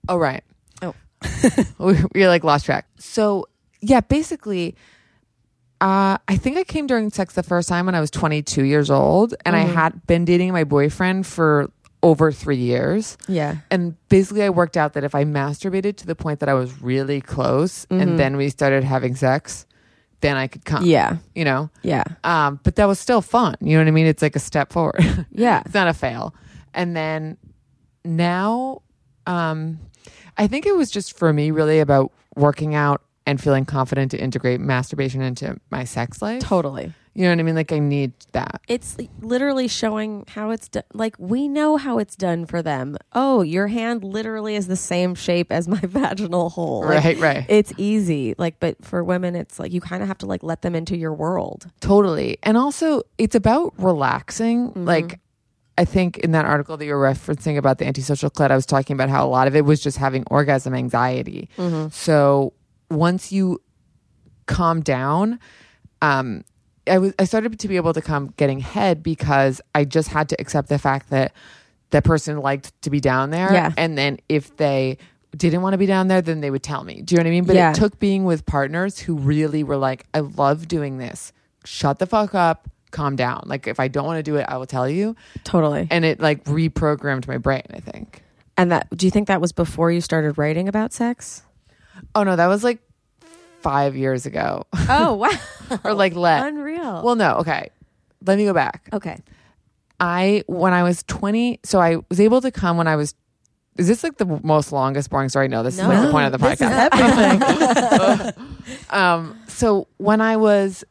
oh, right. Oh. We're like lost track. So, yeah, basically, uh, I think I came during sex the first time when I was 22 years old, and I had been dating my boyfriend for over three years. Yeah. And basically, I worked out that if I masturbated to the point that I was really close, and then we started having sex, then I could come. Yeah. You know? Yeah. Um, but that was still fun. You know what I mean? It's like a step forward. <laughs> Yeah. it's not a fail. And then now, um, I think it was just for me really about working out and feeling confident to integrate masturbation into my sex life. Totally. You know what I mean? Like I need that. It's literally showing how it's done. Like we know how it's done for them. Oh, your hand literally is the same shape as my <laughs> vaginal hole. Like, Right, right. It's easy. Like, but for women, it's like you kind of have to like let them into your world. Totally. And also, it's about relaxing. Mm-hmm. Like, I think in that article that you were referencing about the antisocial clit, I was talking about how a lot of it was just having orgasm anxiety. Mm-hmm. So once you calm down, um, I was I started to be able to come getting head because I just had to accept the fact that that person liked to be down there, Yeah. and then if they didn't want to be down there, then they would tell me. Do you know what I mean? But Yeah. it took being with partners who really were like, I love doing this. Shut the fuck up. Calm down. Like if I don't want to do it, I will tell you. Totally. And it like reprogrammed my brain, I think. And that, do you think that was before you started writing about sex? Oh no, that was like five years ago. Oh, <laughs> wow. or like let Unreal. Well no, okay. Let me go back. okay. I when I was 20, so I was able to come when I was. Is this like the most longest boring story? No, this is like the point of the podcast. everything. <laughs> um, so when I was,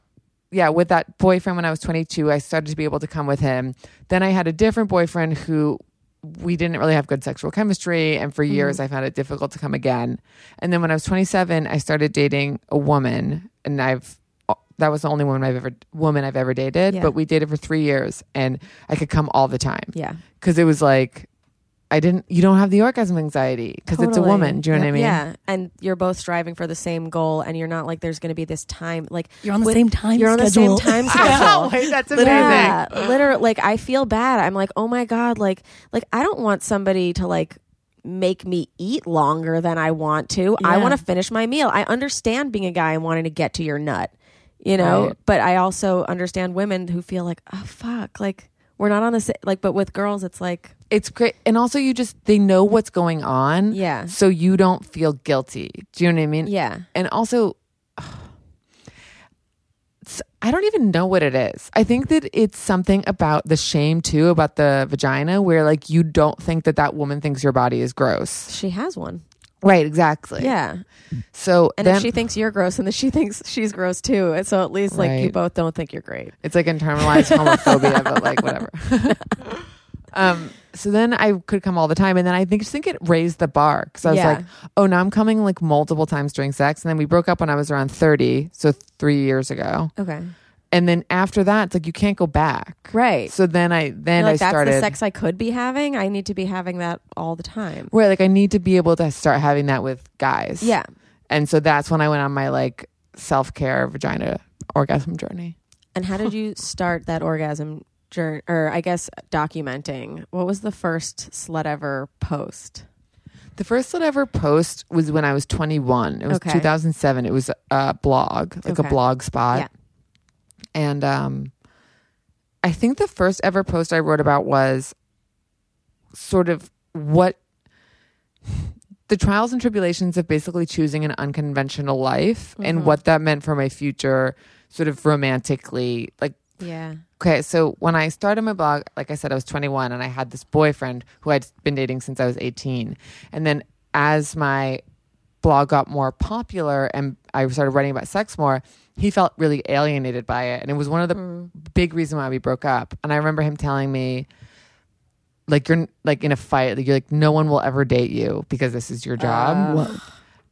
yeah, with that boyfriend when I was 22, I started to be able to come with him. Then I had a different boyfriend who we didn't really have good sexual chemistry, and for mm-hmm. years I found it difficult to come again. And then when I was 27, I started dating a woman, and I've uh, that was the only woman I've ever woman I've ever dated. Yeah. But we dated for three years, and I could come all the time Yeah. because it was like I didn't. You don't have the orgasm anxiety because it's a woman. Do you know what I mean? Yeah. And you're both striving for the same goal, and you're not like there's going to be this time. Like, You're on the with- same time You're on the same schedule. time <laughs> Oh, schedule. wait, that's amazing. Yeah, literally. Like I feel bad. I'm like, oh my god. Like, like I don't want somebody to like make me eat longer than I want to. I want to finish my meal. I understand being a guy and wanting to get to your nut, you know. Right. But I also understand women who feel like, oh fuck, like we're not on the same. Like, but with girls, it's like, It's great. And also, you just, they know what's going on. Yeah. So you don't feel guilty. Do you know what I mean? yeah, And also, it's- I don't even know what it is. I think that it's something about the shame too, about the vagina, where like you don't think that that woman thinks your body is gross. she has one. Right. Exactly. Yeah, So and then if she thinks you're gross, and then she <laughs> thinks she's gross too. And so at least like you both don't think you're great. It's like internalized <laughs> homophobia, but like whatever. <laughs> um, so then I could come all the time, and then I think just think it raised the bar because I was Yeah. like, oh, now I'm coming like multiple times during sex, and then we broke up when I was around thirty, so three years ago, Okay, and then after that, it's like you can't go back. right. So then I then like, I that's started the sex I could be having. I need to be having that all the time. right like I need to be able to start having that with guys. Yeah. and so that's when I went on my like self care vagina orgasm journey. And how did you <laughs> start that orgasm journey, or I guess documenting? What was the first Slutever post? The first that ever post was when I was 21. It was Okay. 2007. It was a blog, like Okay. a blog spot. Yeah. And um, I think the first ever post I wrote about was sort of what the trials and tribulations of basically choosing an unconventional life Mm-hmm. and what that meant for my future, sort of romantically. Like, Yeah. Okay, so when I started my blog, like I said, I was 21 and I had this boyfriend who I'd been dating since I was 18. And then as my blog got more popular and I started writing about sex more, he felt really alienated by it. And it was one of the mm. big reasons why we broke up. And I remember him telling me, like you're like in a fight, like you're like no one will ever date you because this is your job.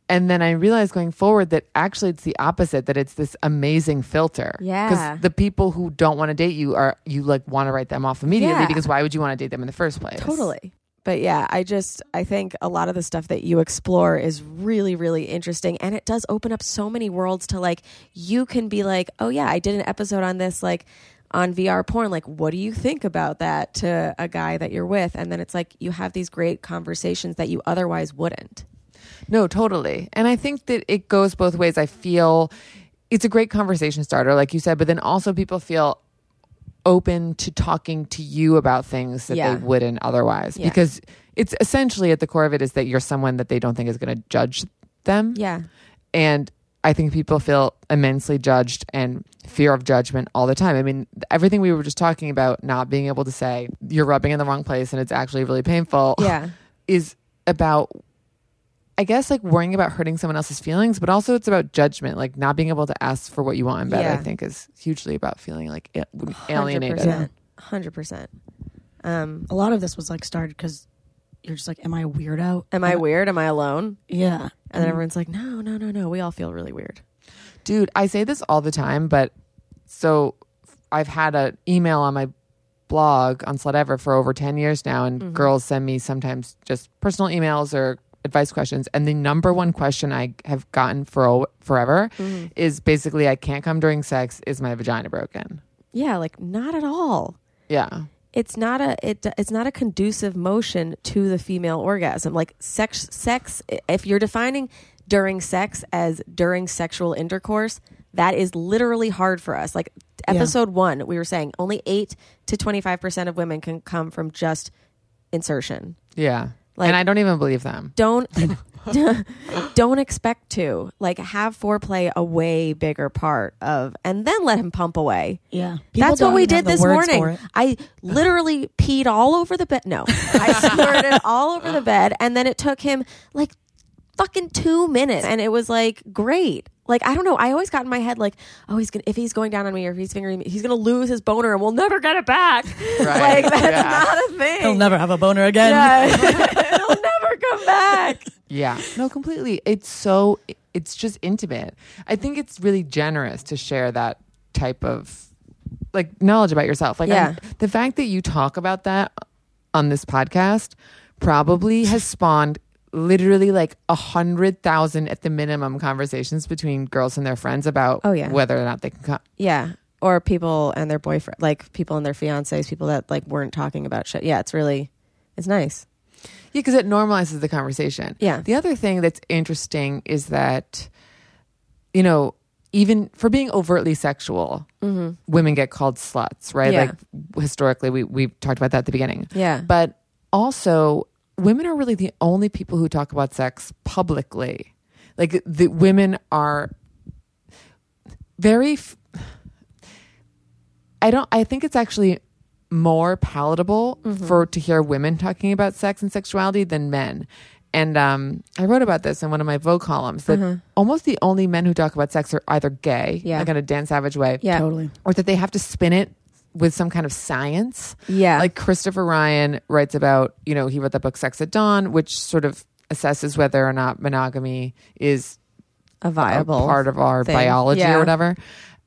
And then I realized going forward that actually it's the opposite, that it's this amazing filter. Yeah. Because the people who don't want to date you are, you like want to write them off immediately Yeah. because why would you want to date them in the first place? Totally. But yeah, I just I think a lot of the stuff that you explore is really really interesting and it does open up so many worlds to like you can be like, "Oh yeah, I did an episode on this like on VR porn. Like, what do you think about that to a guy that you're with?" And then it's like you have these great conversations that you otherwise wouldn't. No, totally. And I think that it goes both ways. I feel it's a great conversation starter, like you said, but then also people feel open to talking to you about things that Yeah. they wouldn't otherwise. Yeah. Because it's essentially at the core of it is that you're someone that they don't think is going to judge them. Yeah. And I think people feel immensely judged and fear of judgment all the time. I mean, everything we were just talking about, not being able to say you're rubbing in the wrong place and it's actually really painful, Yeah. <laughs> is about, I guess, like worrying about hurting someone else's feelings, but also it's about judgment, like not being able to ask for what you want in bed. Yeah. I think is hugely about feeling like a- alienated. 100%. 100%. Um A lot of this was like started because you're just like, am I a weirdo? am I weird? Am I alone? Yeah. And then everyone's like, "No, no, no, no. We all feel really weird." Dude, I say this all the time, but so I've had an email on my blog on Slutever for over 10 years now, and Mm-hmm. girls send me sometimes just personal emails or advice questions. And the number one question I have gotten for forever Mm-hmm. is basically, I can't come during sex. Is my vagina broken? Yeah, like not at all. Yeah. it's not a it it's not a conducive motion to the female orgasm like sex sex if you're defining during sex as during sexual intercourse that is literally hard for us like episode 1 we were saying only 8 to 25% of women can come from just insertion Yeah. Like- and I don't even believe them. don't <laughs> <laughs> don't expect to like have foreplay a way bigger part of and then let him pump away Yeah. People that's what we did this morning. I literally peed all over the bed. No, I squirted it all over the bed, and then it took him like fucking two minutes, and it was like great. Like I don't know. I always got in my head like, oh, he's gonna if he's going down on me or if he's fingering me, he's gonna lose his boner and we'll never get it back. Right. Like that's Yeah. not a thing. He'll never have a boner again. Yeah. <laughs> Come back. <laughs> Yeah. No, completely. It's so, it's just intimate. I think it's really generous to share that type of like knowledge about yourself. Like, Yeah. The fact that you talk about that on this podcast probably has spawned literally like a hundred thousand at the minimum conversations between girls and their friends about Oh, yeah. whether or not they can come. Yeah. Or people and their boyfriend, like people and their fiancés, people that like weren't talking about shit. Yeah, it's really, it's nice. Yeah, because it normalizes the conversation. Yeah. The other thing that's interesting is that, you know, even for being overtly sexual, women get called sluts, right? Mm-hmm. Yeah. Like historically, we we talked about that at the beginning. Yeah. But also, women are really the only people who talk about sex publicly. Like the women are very. F- I don't. I think it's actually more palatable Mm-hmm. for to hear women talking about sex and sexuality than men. And um, I wrote about this in one of my Vogue columns that almost the only men who talk about sex are either gay. Yeah. like in a Dan Savage way, Yeah. Totally. or that they have to spin it with some kind of science. Yeah. Like Christopher Ryan writes about, you know, he wrote that book Sex at Dawn, which sort of assesses whether or not monogamy is a viable a part of our thing. biology Yeah. or whatever.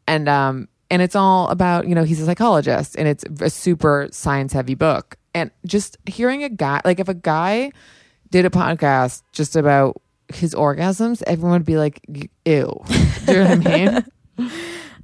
And um and it's all about, you know, he's a psychologist and it's a super science heavy book. And just hearing a guy like if a guy did a podcast just about his orgasms, everyone would be like, ew. <laughs> Do you know what I mean? <laughs>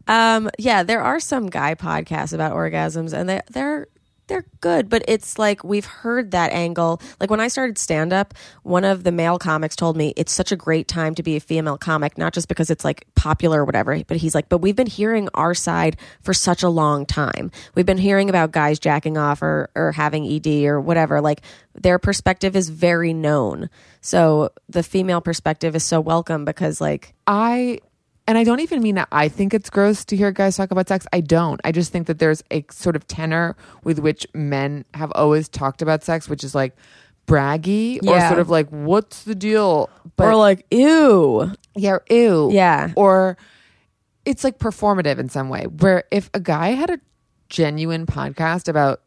Um, yeah, there are some guy podcasts about orgasms, and they they're they're good, but it's like we've heard that angle. Like when I started stand up, one of the male comics told me it's such a great time to be a female comic, not just because it's like popular or whatever, but he's like, but we've been hearing our side for such a long time. We've been hearing about guys jacking off or or having ED or whatever. Like their perspective is very known. So the female perspective is so welcome because like I and I don't even mean that I think it's gross to hear guys talk about sex. I don't. I just think that there's a sort of tenor with which men have always talked about sex, which is like braggy or Yeah. sort of like what's the deal but or like, ew. yeah ew Yeah. or it's like performative in some way where if a guy had a genuine podcast about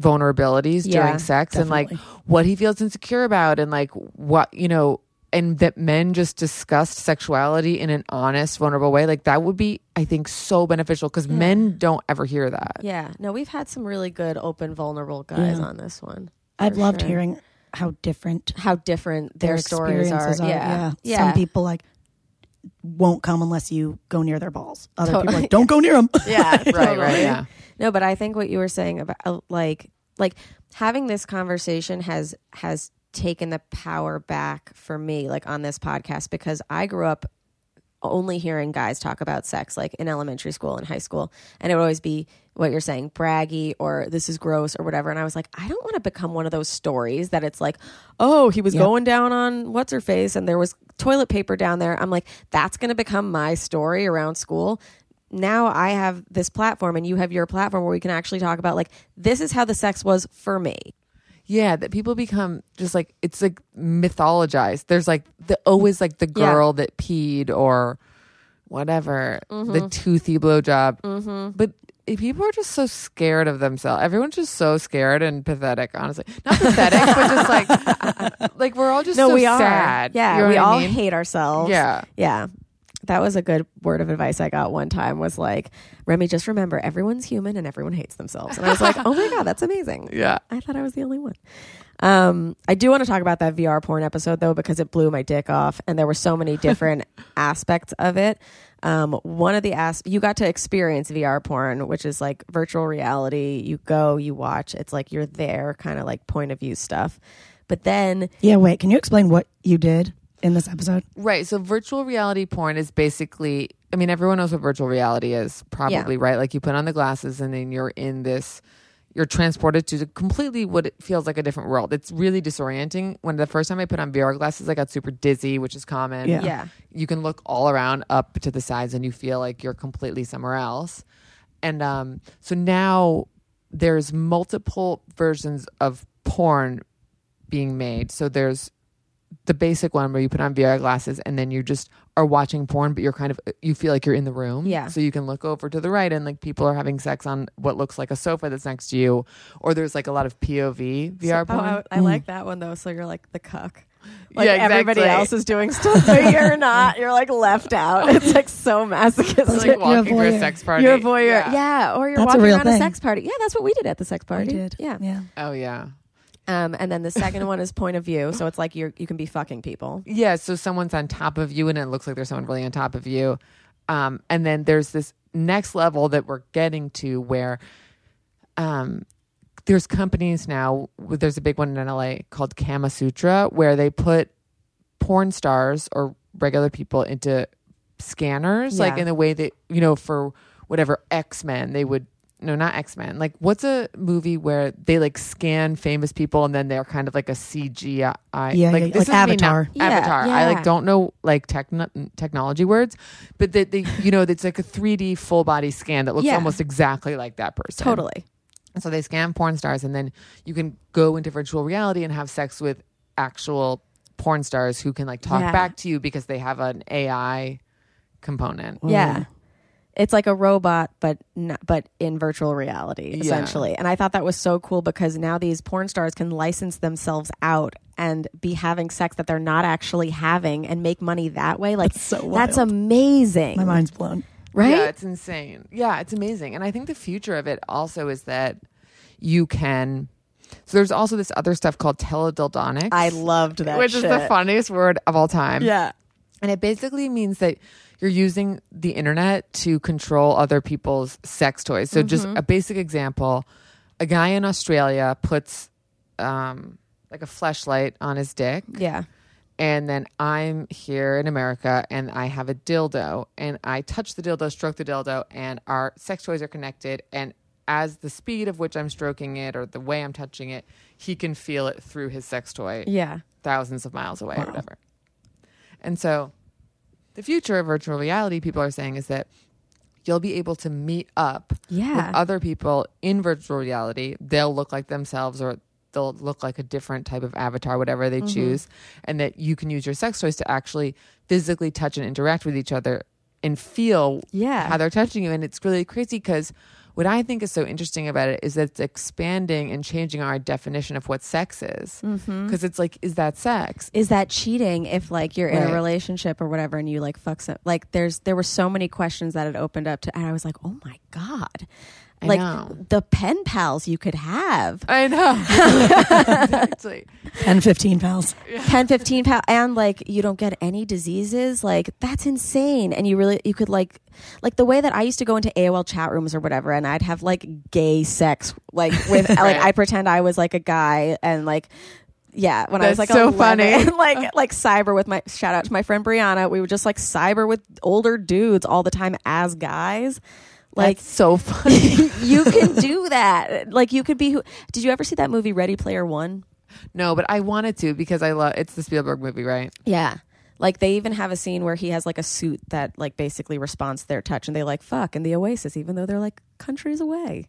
vulnerabilities Yeah, during sex and like definitely. what he feels insecure about and like what you know and that men just discussed sexuality in an honest vulnerable way like that would be i think so beneficial because men don't ever hear that Yeah. No, we've had some really good, open, vulnerable guys Yeah. on this one. I've loved sure. hearing how different How different their, their, stories are. are. Yeah. Yeah. Some people like won't come unless you go near their balls. Other Totally. people like <laughs> don't go near them. Yeah. <laughs> right totally. right yeah No, but I think what you were saying about like like having this conversation has has taken the power back for me like on this podcast because I grew up only hearing guys talk about sex like in elementary school and high school and it would always be what you're saying braggy or this is gross or whatever and I was like I don't want to become one of those stories that it's like oh he was Yep. going down on what's her face and there was toilet paper down there I'm like that's going to become my story around school now I have this platform and you have your platform where we can actually talk about like this is how the sex was for me. Yeah, that people become just like it's like mythologized. There's like the always like the Yeah. girl that peed or whatever, the toothy blowjob. Mm-hmm. But if people are just so scared of themselves. Everyone's just so scared and pathetic. Honestly, not <laughs> pathetic, but just like like we're all just No, so we are. sad. Yeah, You know we what I all mean? hate ourselves. Yeah. Yeah. That was a good word of advice I got one time was like, Remy, just remember everyone's human and everyone hates themselves. And I was like, <laughs> oh my God, that's amazing. Yeah. I thought I was the only one. Um, I do want to talk about that VR porn episode though, because it blew my dick off and there were so many different <laughs> aspects of it. Um, one of the as you got to experience VR porn, which is like virtual reality. You go, you watch. It's like you're there, kind of like point of view stuff. But then, yeah, wait. Can you explain what you did in this episode? Right. So virtual reality porn is basically I mean everyone knows what virtual reality is, probably, right? Like you put on the glasses and then you're in this you're transported to completely what it feels like a different world. It's really disorienting. When the first time I put on VR glasses, I got super dizzy, which is common. Yeah. yeah, You can look all around up to the sides and you feel like you're completely somewhere else. And um, so now there's multiple versions of porn being made. So there's the basic one where you put on VR glasses and then you just are watching porn, but you're kind of you feel like you're in the room. Yeah. So you can look over to the right and like people are having sex on what looks like a sofa that's next to you, or there's like a lot of POV VR Oh, porn. I, I like mm. that one though. So you're like the cuck. Like Yeah, everybody else is doing stuff, but you're not. You're like left out. <laughs> It's like so masochistic. It's like You're a walking to a sex party. You're a voyeur. Yeah. Yeah. or you're That's walking real around a sex party. Yeah, that's what we did at the sex party. I did. Yeah. Yeah. Oh yeah. Um, and then the second <laughs> one is point of view. So it's like you're you can be fucking people. Yeah, so someone's on top of you and it looks like there's someone really on top of you. Um, and then there's this next level that we're getting to where um, there's companies now, there's a big one in LA called Kama Sutra where they put porn stars or regular people into scanners, like in the way that, you know, for whatever X Men, they would. No, not X Men. Like, what's a movie where they like scan famous people and then they're kind of like a CGI? Yeah, like, yeah, this like is me now- Avatar. Yeah, Avatar. I like don't know like techno- technology words, but that they, you know, it's like a 3D full body scan that looks Yeah. almost exactly like that person. Totally. And so they scan porn stars, and then you can go into virtual reality and have sex with actual porn stars who can like talk Yeah. back to you because they have an AI component. Yeah. It's like a robot, but not, but in virtual reality, Yeah. essentially. And I thought that was so cool because now these porn stars can license themselves out and be having sex that they're not actually having and make money that way. Like That's so that's amazing, My mind's blown. right? Yeah, it's insane. Yeah, it's amazing. And I think the future of it also is that you can. So there's also this other stuff called teledildonics. I loved that, which is the funniest word of all time. Yeah, And it basically means that you're using the internet to control other people's sex toys. So, just Mm-hmm. a basic example a guy in Australia puts um, like a fleshlight on his dick. yeah, And then I'm here in America and I have a dildo and I touch the dildo, stroke the dildo, and our sex toys are connected. And as the speed of which I'm stroking it or the way I'm touching it, he can feel it through his sex toy yeah. thousands of miles away or whatever. And so the future of virtual reality, people are saying, is that you'll be able to meet up Yeah. with other people in virtual reality. They'll look like themselves or they'll look like a different type of avatar, whatever Mm-hmm. they choose, and that you can use your sex toys to actually physically touch and interact with each other and feel Yeah. how they're touching you. And it's really crazy because what I think is so interesting about it is that it's expanding and changing our definition of what sex is. Because Mm-hmm. it's like, is that sex? is that cheating if like you're in a relationship or whatever and you like fuck some like there's there were so many questions that had opened up to and I was like, "Oh my god." I like know. the pen pals you could have. I know. <laughs> exactly. 10, 15 pounds. 10 15 pound and like you don't get any diseases like that's insane and you really you could like like the way that i used to go into aol chat rooms or whatever and i'd have like gay sex like <laughs> with like i pretend i was like a guy and like yeah when i was like so 11, funny. <laughs> like like cyber with my shout out to my friend brianna we would just like cyber with older dudes all the time as guys like That's so funny. <laughs> you can <laughs> do that like you could be who did you ever see that movie ready player one no, but I wanted to because I love it's the Spielberg movie, right? Yeah. Like they even have a scene where he has like a suit that like basically responds to their touch and they like fuck in the Oasis even though they're like countries away.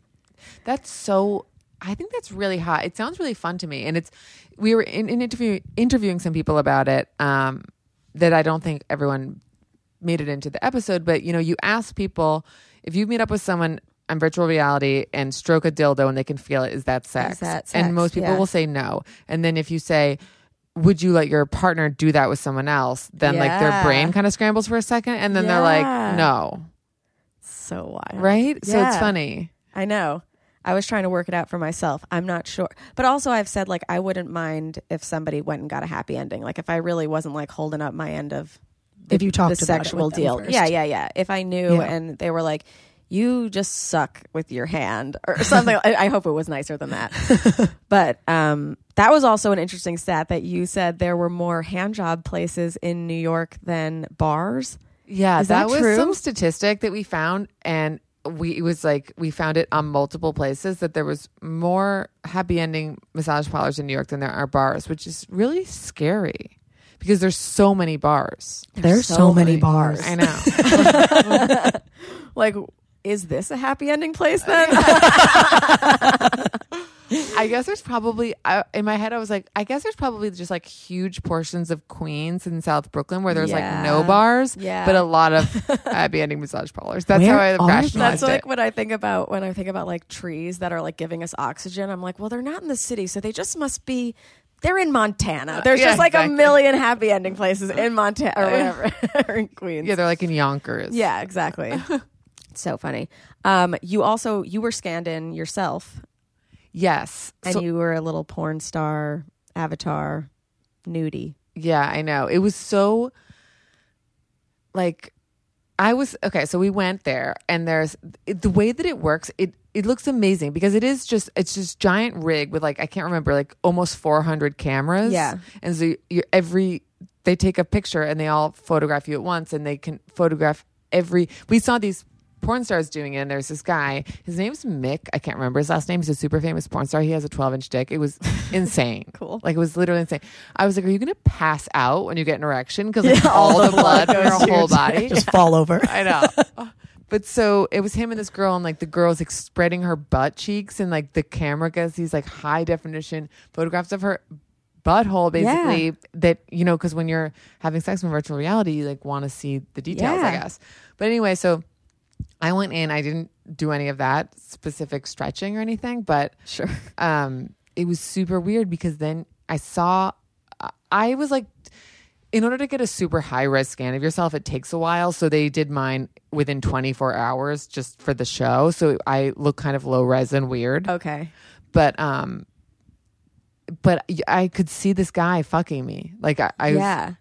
That's so. I think that's really hot. It sounds really fun to me, and it's. We were in, in interview, interviewing some people about it. Um, that I don't think everyone made it into the episode, but you know, you ask people if you meet up with someone on virtual reality and stroke a dildo and they can feel it, is that sex? that And most people Yeah. will say no. And then if you say, would you let your partner do that with someone else? Then like their brain kind of scrambles for a second, and then they're like, no, So wild. right? So it's funny. I know. I was trying to work it out for myself. I'm not sure. But also I've said like I wouldn't mind if somebody went and got a happy ending. Like if I really wasn't like holding up my end of If you talked the sexual deal. Yeah, yeah, yeah. If I knew Yeah. and they were like, you just suck with your hand or <laughs> something. I, I hope it was nicer than that. <laughs> but um, that was also an interesting stat that you said there were more hand job places in New York than bars. Yeah, Is that, that was some statistic that we found, and we it was like we found it on multiple places that there was more happy ending massage parlors in New York than there are bars, which is really scary because there's so many bars. There's so, many bars. I know. <laughs> Like, is this a happy ending place then? <laughs> I guess there's probably I, in my head I was like, I guess there's probably just like huge portions of Queens and South Brooklyn where there's like no bars, Yeah. but a lot of happy ending massage parlors. That's Where how I are rationalized That's like what I think about when I think about like trees that are like giving us oxygen. I'm like, well, they're not in the city, so they just must be. They're in Montana. There's yeah, just like exactly. a million happy ending places in Montana or whatever, <laughs> or in Queens. Yeah, they're like in Yonkers. Yeah, exactly. <laughs> so funny. Um, you also you were scanned in yourself, Yes. and So- you were a little porn star avatar, nudie. Yeah, I know. It was so like I was okay, so we went there and there's it, the way that it works, it it looks amazing because it is just it's just giant rig with like I can't remember like almost 400 cameras. Yeah. And so you every they take a picture and they all photograph you at once and they can photograph every we saw these porn stars doing it and there's this guy his name's mick i can't remember his last name he's a super famous porn star he has a 12 inch dick it was <laughs> insane. Cool. like it was literally insane. I was like are you gonna pass out when you get an erection? Because like, <laughs> all the blood from your whole body. <laughs> Just fall over. i know. But so it was him and this girl and like the girl's like spreading her butt cheeks and like the camera gets these like high definition photographs of her butthole basically Yeah. that you know because when you're having sex in virtual reality you like want to see the details i guess. But anyway so i went in i didn't do any of that specific stretching or anything but Sure. um it was super weird because then i saw i was like in order to get a super high res scan of yourself it takes a while so they did mine within 24 hours just for the show so i look kind of low res and weird Okay. but um but i could see this guy fucking me like i, I was, yeah.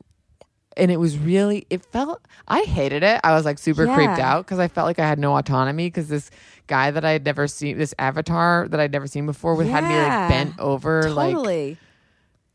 And it was really it felt i hated it i was like super Yeah. creeped out because i felt like i had no autonomy because this guy that i had never seen this avatar that i'd never seen before would had me like bent over like Totally.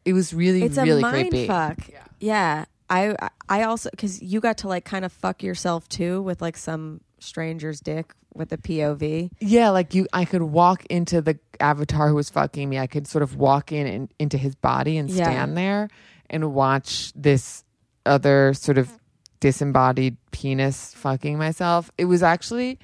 it was really it's really a mind creepy fuck. Yeah. I I also because you got to like kind of fuck yourself too with like some stranger's dick with the POV. yeah like you i could walk into the avatar who was fucking me i could sort of walk in and into his body and Yeah. stand there and watch this other sort of disembodied penis fucking myself it was actually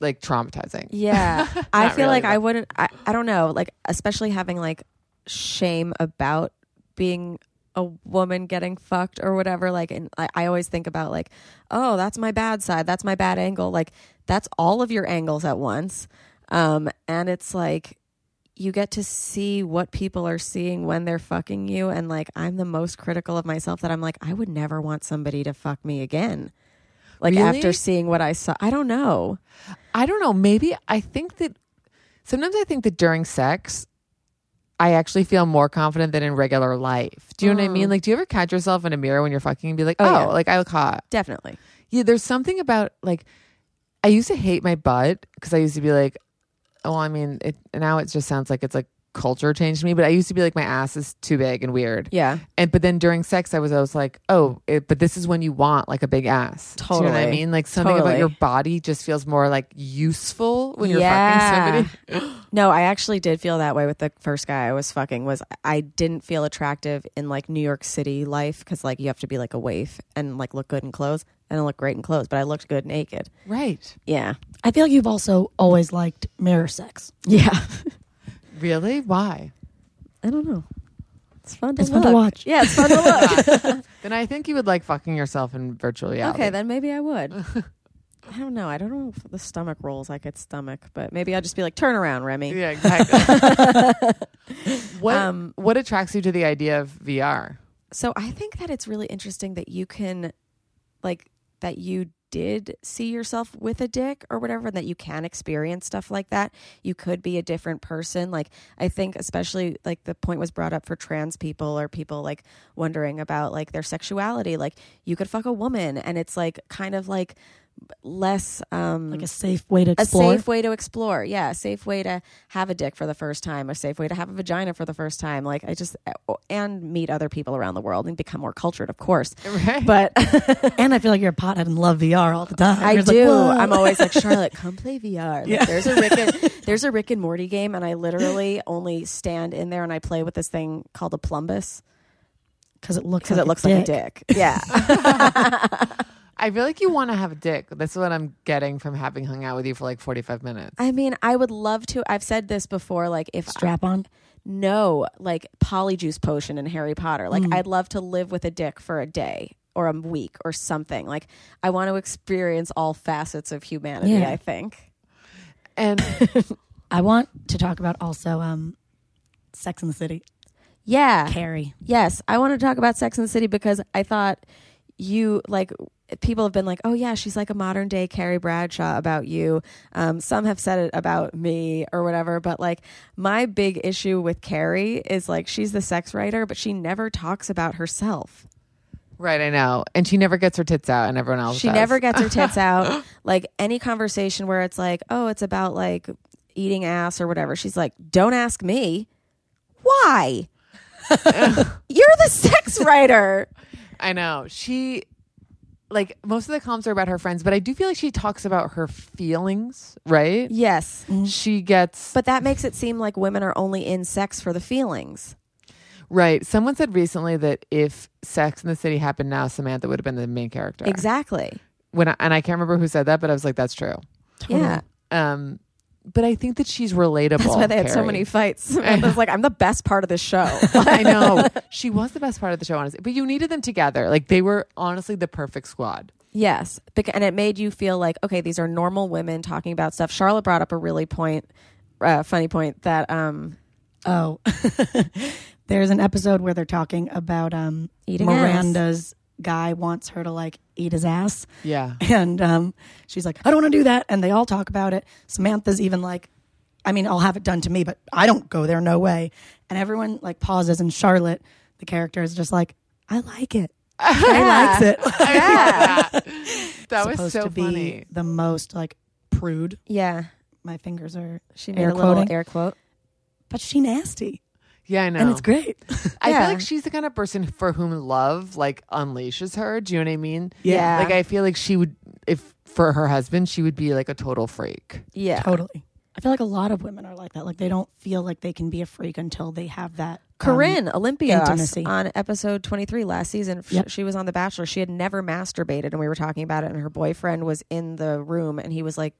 like traumatizing. Yeah. <laughs> I feel really, like I wouldn't I, I don't know, like especially having like shame about being a woman getting fucked or whatever like and I, I always think about like oh that's my bad side that's my bad angle like that's all of your angles at once um and it's like you get to see what people are seeing when they're fucking you and like i'm the most critical of myself that i'm like i would never want somebody to fuck me again like Really? after seeing what i saw i don't know I don't know. Maybe I think that sometimes I think that during sex, I actually feel more confident than in regular life. Do you know what I mean? Like, do you ever catch yourself in a mirror when you're fucking and be like, Mm. Oh, oh, yeah. like I look hot? definitely Yeah, there's something about like I used to hate my butt because I used to be like, oh, I mean, it now it just sounds like it's like culture changed me, but I used to be like my ass is too big and weird. yeah And but then during sex, I was always like, oh, it, but this is when you want like a big ass. Do you know what I mean? Like something about your body just feels more like useful when you're Yeah. fucking somebody. <gasps> <gasps> No, I actually did feel that way with the first guy I was fucking. Was I didn't feel attractive in like New York City life because like you have to be like a waif and like look good in clothes. I don't look great in clothes, but I looked good naked. Right. Yeah, I feel like you've also always liked mirror sex. yeah. <laughs> Really? Why? I don't know. It's fun to It's fun to look. watch. Yeah, it's fun to <laughs> look. <laughs> Then I think you would like fucking yourself in virtual reality. okay, then maybe I would. I don't know. I don't know if the stomach rolls I could stomach, but maybe I'll just be like, turn around, Remy. Yeah, exactly. what Um, what attracts you to the idea of VR? So I think that it's really interesting that you can, like, that you did see yourself with a dick or whatever, and that you can experience stuff like that. You could be a different person. Like, I think, especially, like, the point was brought up for trans people or people, like, wondering about, like, their sexuality. Like, you could fuck a woman, and it's, like, kind of like less, um, Like a safe way to a explore. safe way to explore. Yeah, a safe way to have a dick for the first time, a safe way to have a vagina for the first time. Like I just and meet other people around the world and become more cultured, of course. <laughs> Right. But <laughs> and I feel like you're a pothead and love VR all the time. I You're like, do. "Whoa." I'm always like Charlotte, come play VR. <laughs> Like, Yeah. There's a Rick and, there's a Rick and Morty game, and I literally only stand in there and I play with this thing called a plumbus because it looks because like it looks a like a dick. Yeah. I feel like you want to have a dick. That's what I'm getting from having hung out with you for like 45 minutes. I mean, I would love to. I've said this before. Like if Strap on. no like polyjuice potion in Harry Potter. Like Mm. I'd love to live with a dick for a day or a week or something. Like I want to experience all facets of humanity, Yeah. I think. And <laughs> I want to talk about also um, Sex in the City. Yeah. Carrie. Yes, I want to talk about Sex in the City because I thought you like people have been like, "Oh yeah, she's like a modern day Carrie Bradshaw about you." Um, some have said it about me or whatever, but like my big issue with Carrie is like she's the sex writer, but she never talks about herself. right, I know. And she never gets her tits out, and everyone else She does. never gets her tits <laughs> out. Like any conversation where it's like, oh, it's about like eating ass or whatever. She's like, don't ask me. Why? <laughs> You're the sex writer. I know. She like most of the comms are about her friends, but I do feel like she talks about her feelings, right? Yes. She gets But that makes it seem like women are only in sex for the feelings. right. Someone said recently that if Sex in the City happened now, Samantha would have been the main character. Exactly. When I, and I can't remember who said that, but I was like, that's true. Yeah. Um, but I think that she's relatable. That's why they had so many fights. <laughs> Samantha's like, I'm the best part of this show. <laughs> I know. She was the best part of the show, honestly. But you needed them together. Like they were honestly the perfect squad. yes. And it made you feel like, okay, these are normal women talking about stuff. Charlotte brought up a really point, uh, funny point that um, Oh, <laughs> there's an episode where they're talking about um, Eating ass. Miranda's guy wants her to like eat his ass, Yeah. <laughs> and um, she's like, I don't want to do that, and they all talk about it. Samantha's even like, I mean, I'll have it done to me, but I don't go there, no way. And everyone like pauses, and Charlotte, the character, is just like, I like it. <laughs> Carrie likes it. <laughs> yeah. That was Supposed so to be funny. the most like prude. yeah. My fingers are, She made Air a little air quote. but she nasty, Yeah, I know. and it's great. <laughs> I Yeah. feel like she's the kind of person for whom love like unleashes her. Do you know what I mean? Yeah. Like I feel like she would, if for her husband, she would be like a total freak. Yeah. Totally. I feel like a lot of women are like that. Like they don't feel like they can be a freak until they have that. um, Corinne Olympios on episode 23 last season. Yep. She was on The Bachelor. She had never masturbated, and we were talking about it, and her boyfriend was in the room, and he was like,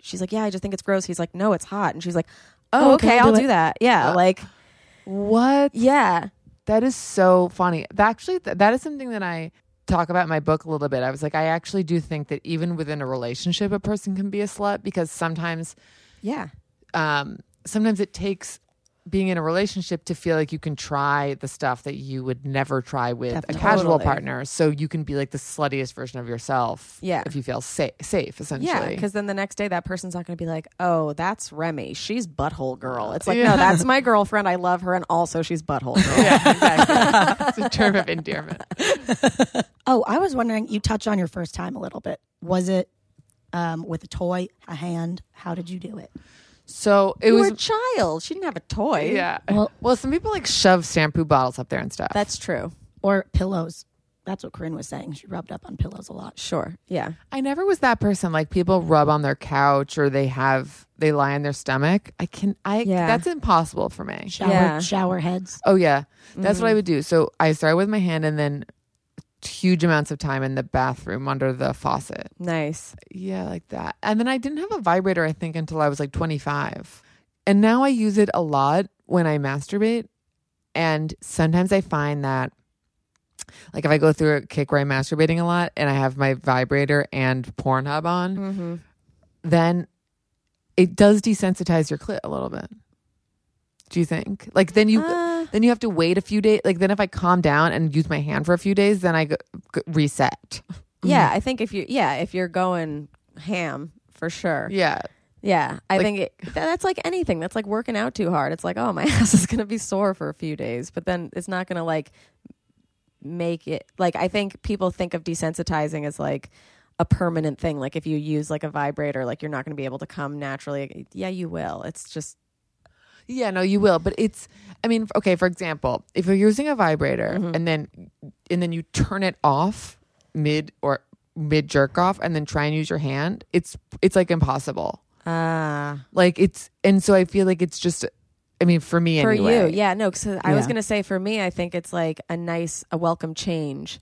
she's like, yeah, I just think it's gross. He's like, no, it's hot. And she's like, oh, Oh, okay, okay, I'll I'll do do that. Yeah, Uh, like, What? yeah, That is so funny. Actually, th- that is something that I talk about in my book a little bit. I was like, I actually do think that even within a relationship, a person can be a slut because sometimes, yeah, um, sometimes it takes being in a relationship to feel like you can try the stuff that you would never try with Definitely. a casual Totally. partner. So you can be like the sluttiest version of yourself. Yeah. If you feel safe, safe essentially. yeah. Because then the next day, that person's not going to be like, oh, that's Remy. She's butthole girl. It's like, Yeah. no, that's my girlfriend. I love her, and also she's butthole girl. yeah, <laughs> exactly. it's a term of endearment. <laughs> Oh, I was wondering. You touched on your first time a little bit. Was it um, with a toy, a hand? How did you do it? So it you was were a child. She didn't have a toy. Yeah. Well- Well, some people like shove shampoo bottles up there and stuff. that's true. Or pillows? That's what Corinne was saying. She rubbed up on pillows a lot. Sure. Yeah. I never was that person. Like people rub on their couch or they have they lie on their stomach. I can I Yeah. that's impossible for me. Shower, Yeah. shower heads. Oh yeah. That's Mm. what I would do. So I started with my hand and then huge amounts of time in the bathroom under the faucet. Nice. Yeah, like that. And then I didn't have a vibrator I think until I was like 25. And now I use it a lot when I masturbate. And sometimes I find that like if I go through a kick where I'm masturbating a lot and I have my vibrator and Pornhub on, Mm-hmm. then it does desensitize your clit a little bit. Do you think? Like then you Uh, then you have to wait a few days. Like then if I calm down and use my hand for a few days, then I go, go- reset. <laughs> yeah, I think if you, yeah, if you're going ham for sure. Yeah. Yeah, I Like- think it, that- that's like anything. That's like working out too hard. It's like, oh, my <laughs> ass is gonna be sore for a few days, but then it's not gonna like make it. Like I think people think of desensitizing as like a permanent thing. Like if you use like a vibrator, like you're not gonna be able to come naturally. Yeah, you will. It's just Yeah, no, you will. But it's, I mean, okay. For example, if you're using a vibrator Mm-hmm. and then and then you turn it off mid or mid jerk off and then try and use your hand, it's it's like impossible. ah Like it's and so I feel like it's just. I mean, for me for anyway. you. Yeah, no. Because I was gonna say for me, I think it's like a nice, a welcome change.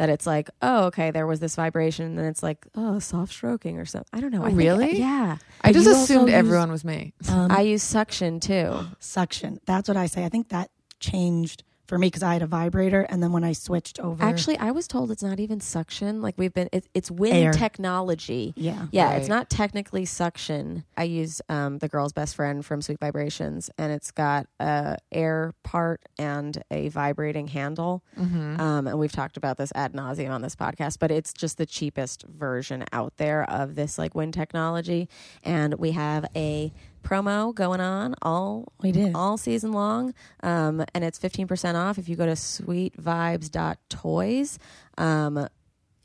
That it's like, oh, okay, there was this vibration, and then it's like, oh, soft stroking or something. I don't know. Oh, I think- really? yeah. I just assumed use- everyone was me. Um, I use suction too. <gasps> suction. That's what I say. I think that changed for me because I had a vibrator, and then when I switched over, Actually, I was told it's not even suction. Like we've been, it, it's wind Air. technology. yeah, Yeah, it's not technically suction. I use um, the girl's best friend from Sweet Vibrations, and it's got a air part and a vibrating handle. Mm-hmm. Um, and we've talked about this ad nauseum on this podcast, but it's just the cheapest version out there of this like wind technology. And we have a promo going on all we did. all season long. Um, and it's 15% off if you go to sweetvibes.toys um,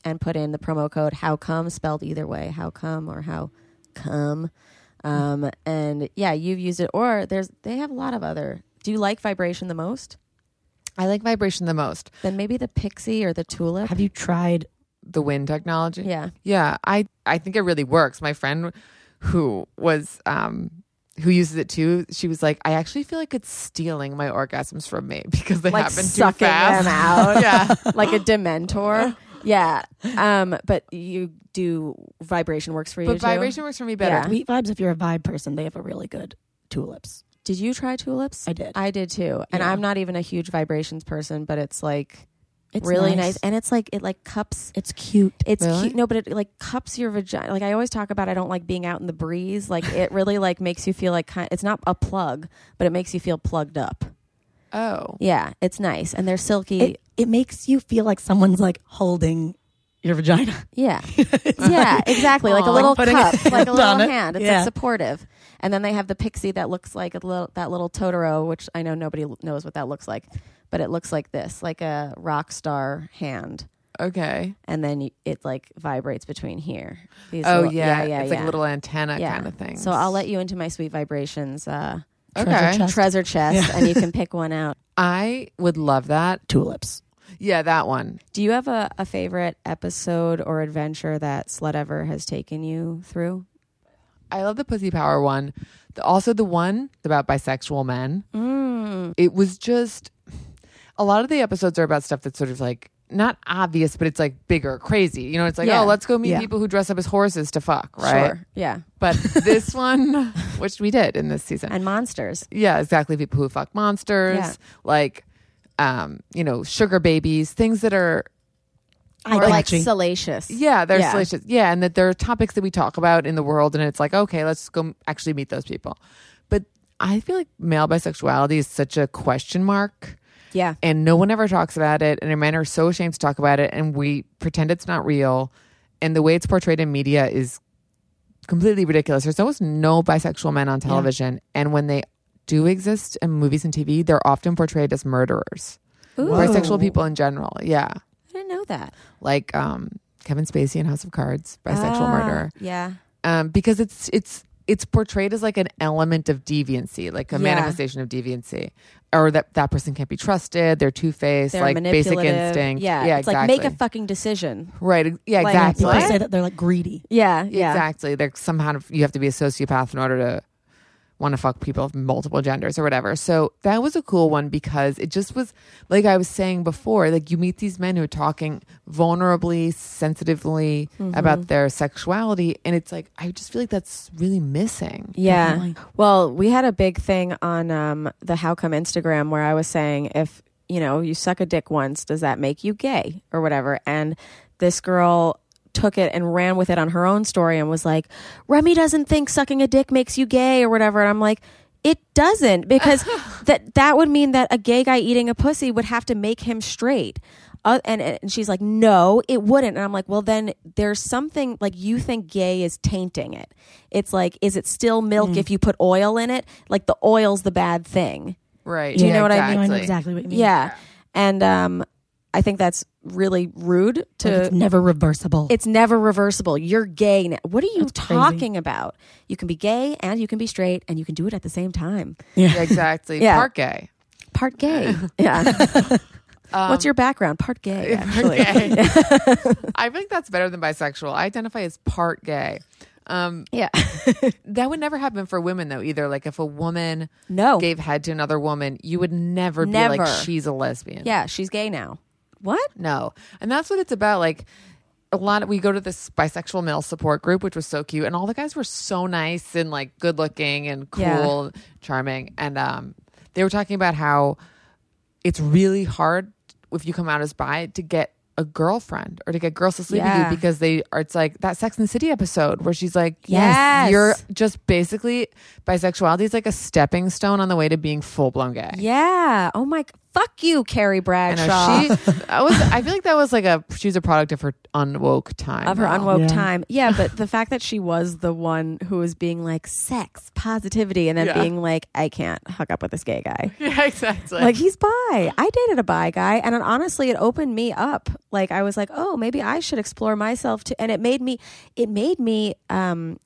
and put in the promo code how cum spelled either way, how come or how cum. Um, and yeah, you've used it or there's they have a lot of other. Do you like vibration the most? I like vibration the most. Then maybe the pixie or the tulip. Have you tried? The wind technology. Yeah. Yeah, I I think it really works. My friend who was um who uses it too, she was like, I actually feel like it's stealing my orgasms from me <laughs> because they Like happen too sucking fast. them out. <laughs> yeah. <laughs> like a dementor. Yeah. Um, but you do vibration works for you But too? vibration works for me better. Yeah. Sweet vibes. If you're a vibe person, they have a really good tulips. Did you try tulips? I did. I did too. And Yeah. I'm not even a huge vibrations person, but it's like It's really nice. And it's like it like cups it's cute. it's Really? cute. No, but it like cups your vagina. Like I always talk about I don't like being out in the breeze. Like it really like makes you feel like kind it's not a plug, but it makes you feel plugged up. Oh. Yeah, it's nice. And they're silky. It it makes you feel like someone's like holding your vagina. <laughs> Yeah. <laughs> yeah, exactly. Like a Aw. little Like putting cup, like a <laughs> little on it. hand. It's Yeah. like supportive. And then they have the pixie that looks like a little that little Totoro, which I know nobody knows what that looks like, but it looks like this, like a rock star hand. Okay. And then y- it like vibrates between here. These Oh little- yeah. yeah, It's yeah. like little antenna yeah. kind of thing. So I'll let you into my sweet vibrations uh, Okay. Treasure chest. treasure chest, and you can pick one out. <laughs> I would love that. Tulips. Yeah, that one. Do you have a, a favorite episode or adventure that Slutever has taken you through? I love the pussy power one. The, also the one about bisexual men. Mm. It was just a lot of the episodes are about stuff that's sort of like not obvious, but it's like bigger, crazy. You know, it's like, Yeah. oh, let's go meet Yeah. people who dress up as horses to fuck, right? Sure. Yeah. But <laughs> this one, which we did in this season, And monsters. yeah, exactly. People who fuck monsters, Yeah. like, um, you know, sugar babies, things that are, I Or like catchy. salacious. yeah, they're Yeah. salacious. Yeah, and that there are topics that we talk about in the world, and it's like, okay, let's go actually meet those people. But I feel like male bisexuality is such a question mark. Yeah. and no one ever talks about it and our men are so ashamed to talk about it and we pretend it's not real and the way it's portrayed in media is completely ridiculous there's almost no bisexual men on television and when they do exist in movies and tv they're often portrayed as murderers Ooh. bisexual people in general yeah I didn't know that. like um kevin spacey in house of cards bisexual Ah, murder Yeah. um, because it's it's it's portrayed as like an element of deviancy, like a Yeah. manifestation of deviancy, or that that person can't be trusted. They're two faced, like basic instinct. Yeah. yeah, it's exactly. like make a fucking decision. right. Yeah, like- exactly. People say that they're like greedy. Yeah. Yeah. Exactly. They're somehow you have to be a sociopath in order to want to fuck people of multiple genders or whatever. So that was a cool one because it just was like I was saying before, like you meet these men who are talking vulnerably, sensitively Mm-hmm. about their sexuality and it's like I just feel like that's really missing. Yeah. Definitely. Well, we had a big thing on um, the How Cum Instagram where I was saying if you know you suck a dick once, does that make you gay or whatever? And this girl took it and ran with it on her own story and was like, Remy doesn't think sucking a dick makes you gay or whatever. And I'm like. It doesn't because <laughs> that that would mean that a gay guy eating a pussy would have to make him straight. Uh, and and she's like, no, it wouldn't. And I'm like, well, then there's something like you think gay is tainting it. It's like, is it still milk if you put oil in it? Like the oil's the bad thing. Right. Do you Yeah, know what I mean? I know exactly. exactly what you mean. Yeah. And um, I think that's really rude Like, to. it's never reversible. It's never reversible. You're gay now. What are you That's crazy. talking about? You can be gay and you can be straight and you can do it at the same time. Yeah, exactly. Yeah. Part gay. Part gay. Yeah. <laughs> What's your background? Part gay. Actually. Part gay. <laughs> <laughs> I think that's better than bisexual. I identify as part gay. Um, Yeah. that would never happen for women though either. Like if a woman No. gave head to another woman, you would never, be like she's a lesbian. Yeah, she's gay now. What? No. And that's what it's about. Like a lot of we go to this bisexual male support group, which was so cute, and all the guys were so nice and like good looking and cool, Yeah. charming. And um they were talking about how it's really hard if you come out as bi to get a girlfriend or to get girls to sleep Yeah. with you because they are it's like that Sex and the City episode where she's like, Yes. you're just basically bisexuality is like a stepping stone on the way to being full blown gay. Yeah. Oh my. Fuck you, Carrie I Bradshaw. know she. <laughs> I was. I feel like that was like a. She's a product of her unwoke time. of her though. unwoke Yeah. time. Yeah, but the fact that she was the one who was being like sex, positivity, and then Yeah. being like, I can't hook up with this gay guy. <laughs> Yeah, exactly. Like he's bi. I dated a bi guy, and it, honestly, it opened me up. Like I was like, oh, maybe I should explore myself too. And it made me, it made me um,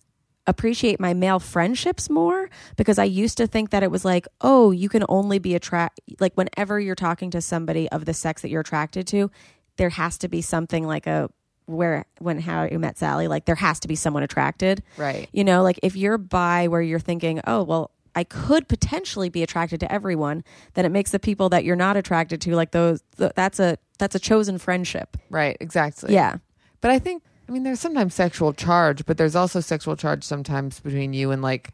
appreciate my male friendships more because I used to think that it was like, oh, you can only be attract like whenever you're talking to somebody of the sex that you're attracted to, there has to be something like a where when how you met Sally, like there has to be someone attracted. Right. You know, like if you're bi where you're thinking, oh, well, I could potentially be attracted to everyone, then it makes the people that you're not attracted to like those th- that's a that's a chosen friendship. right. Exactly. Yeah. But I think. I mean, there's sometimes sexual charge, but there's also sexual charge sometimes between you and like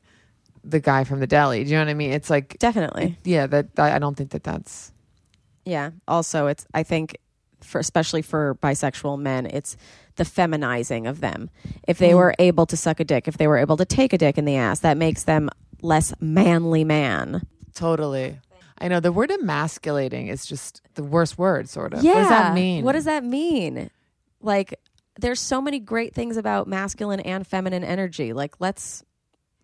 the guy from the deli. Do you know what I mean? It's like. Definitely. Yeah. That, that I don't think that that's. Yeah. Also, it's I think for especially for bisexual men, it's the feminizing of them. If they mm. were able to suck a dick, if they were able to take a dick in the ass, that makes them less manly man. Totally. I know the word emasculating is just the worst word, sort of. Yeah. What does that mean? What does that mean? Like, there's so many great things about masculine and feminine energy. Like, let's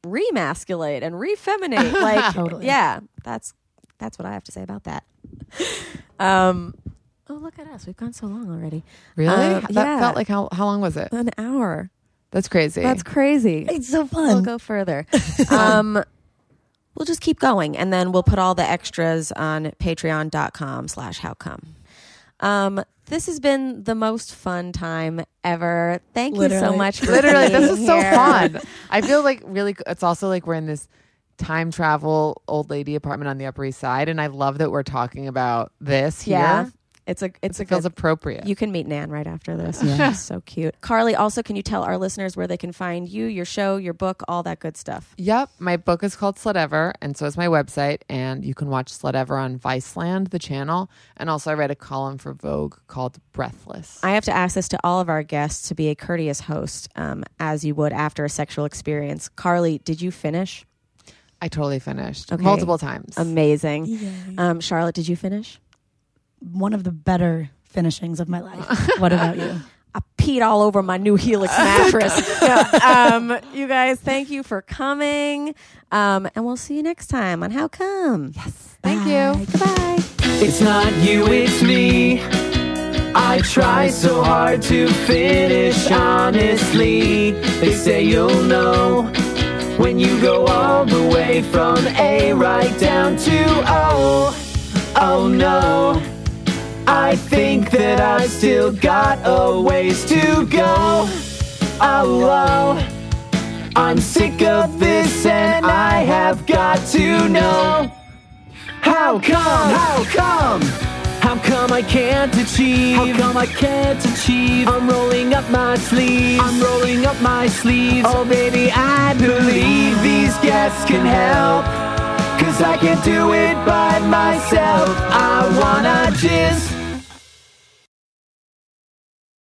remasculate and refeminate. <laughs> Like, Totally. yeah, that's that's what I have to say about that. Um, oh, look at us. We've gone so long already. Really? Uh, that yeah. felt like how how long was it? An hour. That's crazy. That's crazy. It's so fun. We'll go further. <laughs> um, we'll just keep going, and then we'll put all the extras on patreon.com slash how cum. Um, this has been the most fun time ever. Thank you so much for Literally, being this is so here. fun. <laughs> I feel like really, it's also like we're in this time travel old lady apartment on the Upper East Side, and I love that we're talking about this here. Yeah. It's a it's a It feels good, appropriate. you can meet Nan right after this. She's so cute. Karley, also, can you tell our listeners where they can find you, your show, your book, all that good stuff? Yep, my book is called Slutever, and so is my website. And you can watch Slutever on Viceland, the channel. And also, I write a column for Vogue called Breathless. I have to ask this to all of our guests to be a courteous host, um, as you would after a sexual experience. Karley, did you finish? I totally finished Okay. multiple times. Amazing. Um, Charlotte, did you finish? One of the better finishings of my life. <laughs> What about you? I peed all over my new Helix mattress. <laughs> Yeah, um, you guys, thank you for coming. Um, and we'll see you next time on How Cum. Yes. Thank you. Goodbye. It's not you, it's me. I try so hard to finish honestly. They say you'll know when you go all the way from A right down to O. Oh no. I think that I've still got a ways to go. Oh. I'm sick of this and I have got to know. How come? How come? How come I can't achieve? How come I can't achieve? I'm rolling up my sleeves. I'm rolling up my sleeves. Oh, baby, I believe these guests can help. Cause I can't do it by myself. I wanna just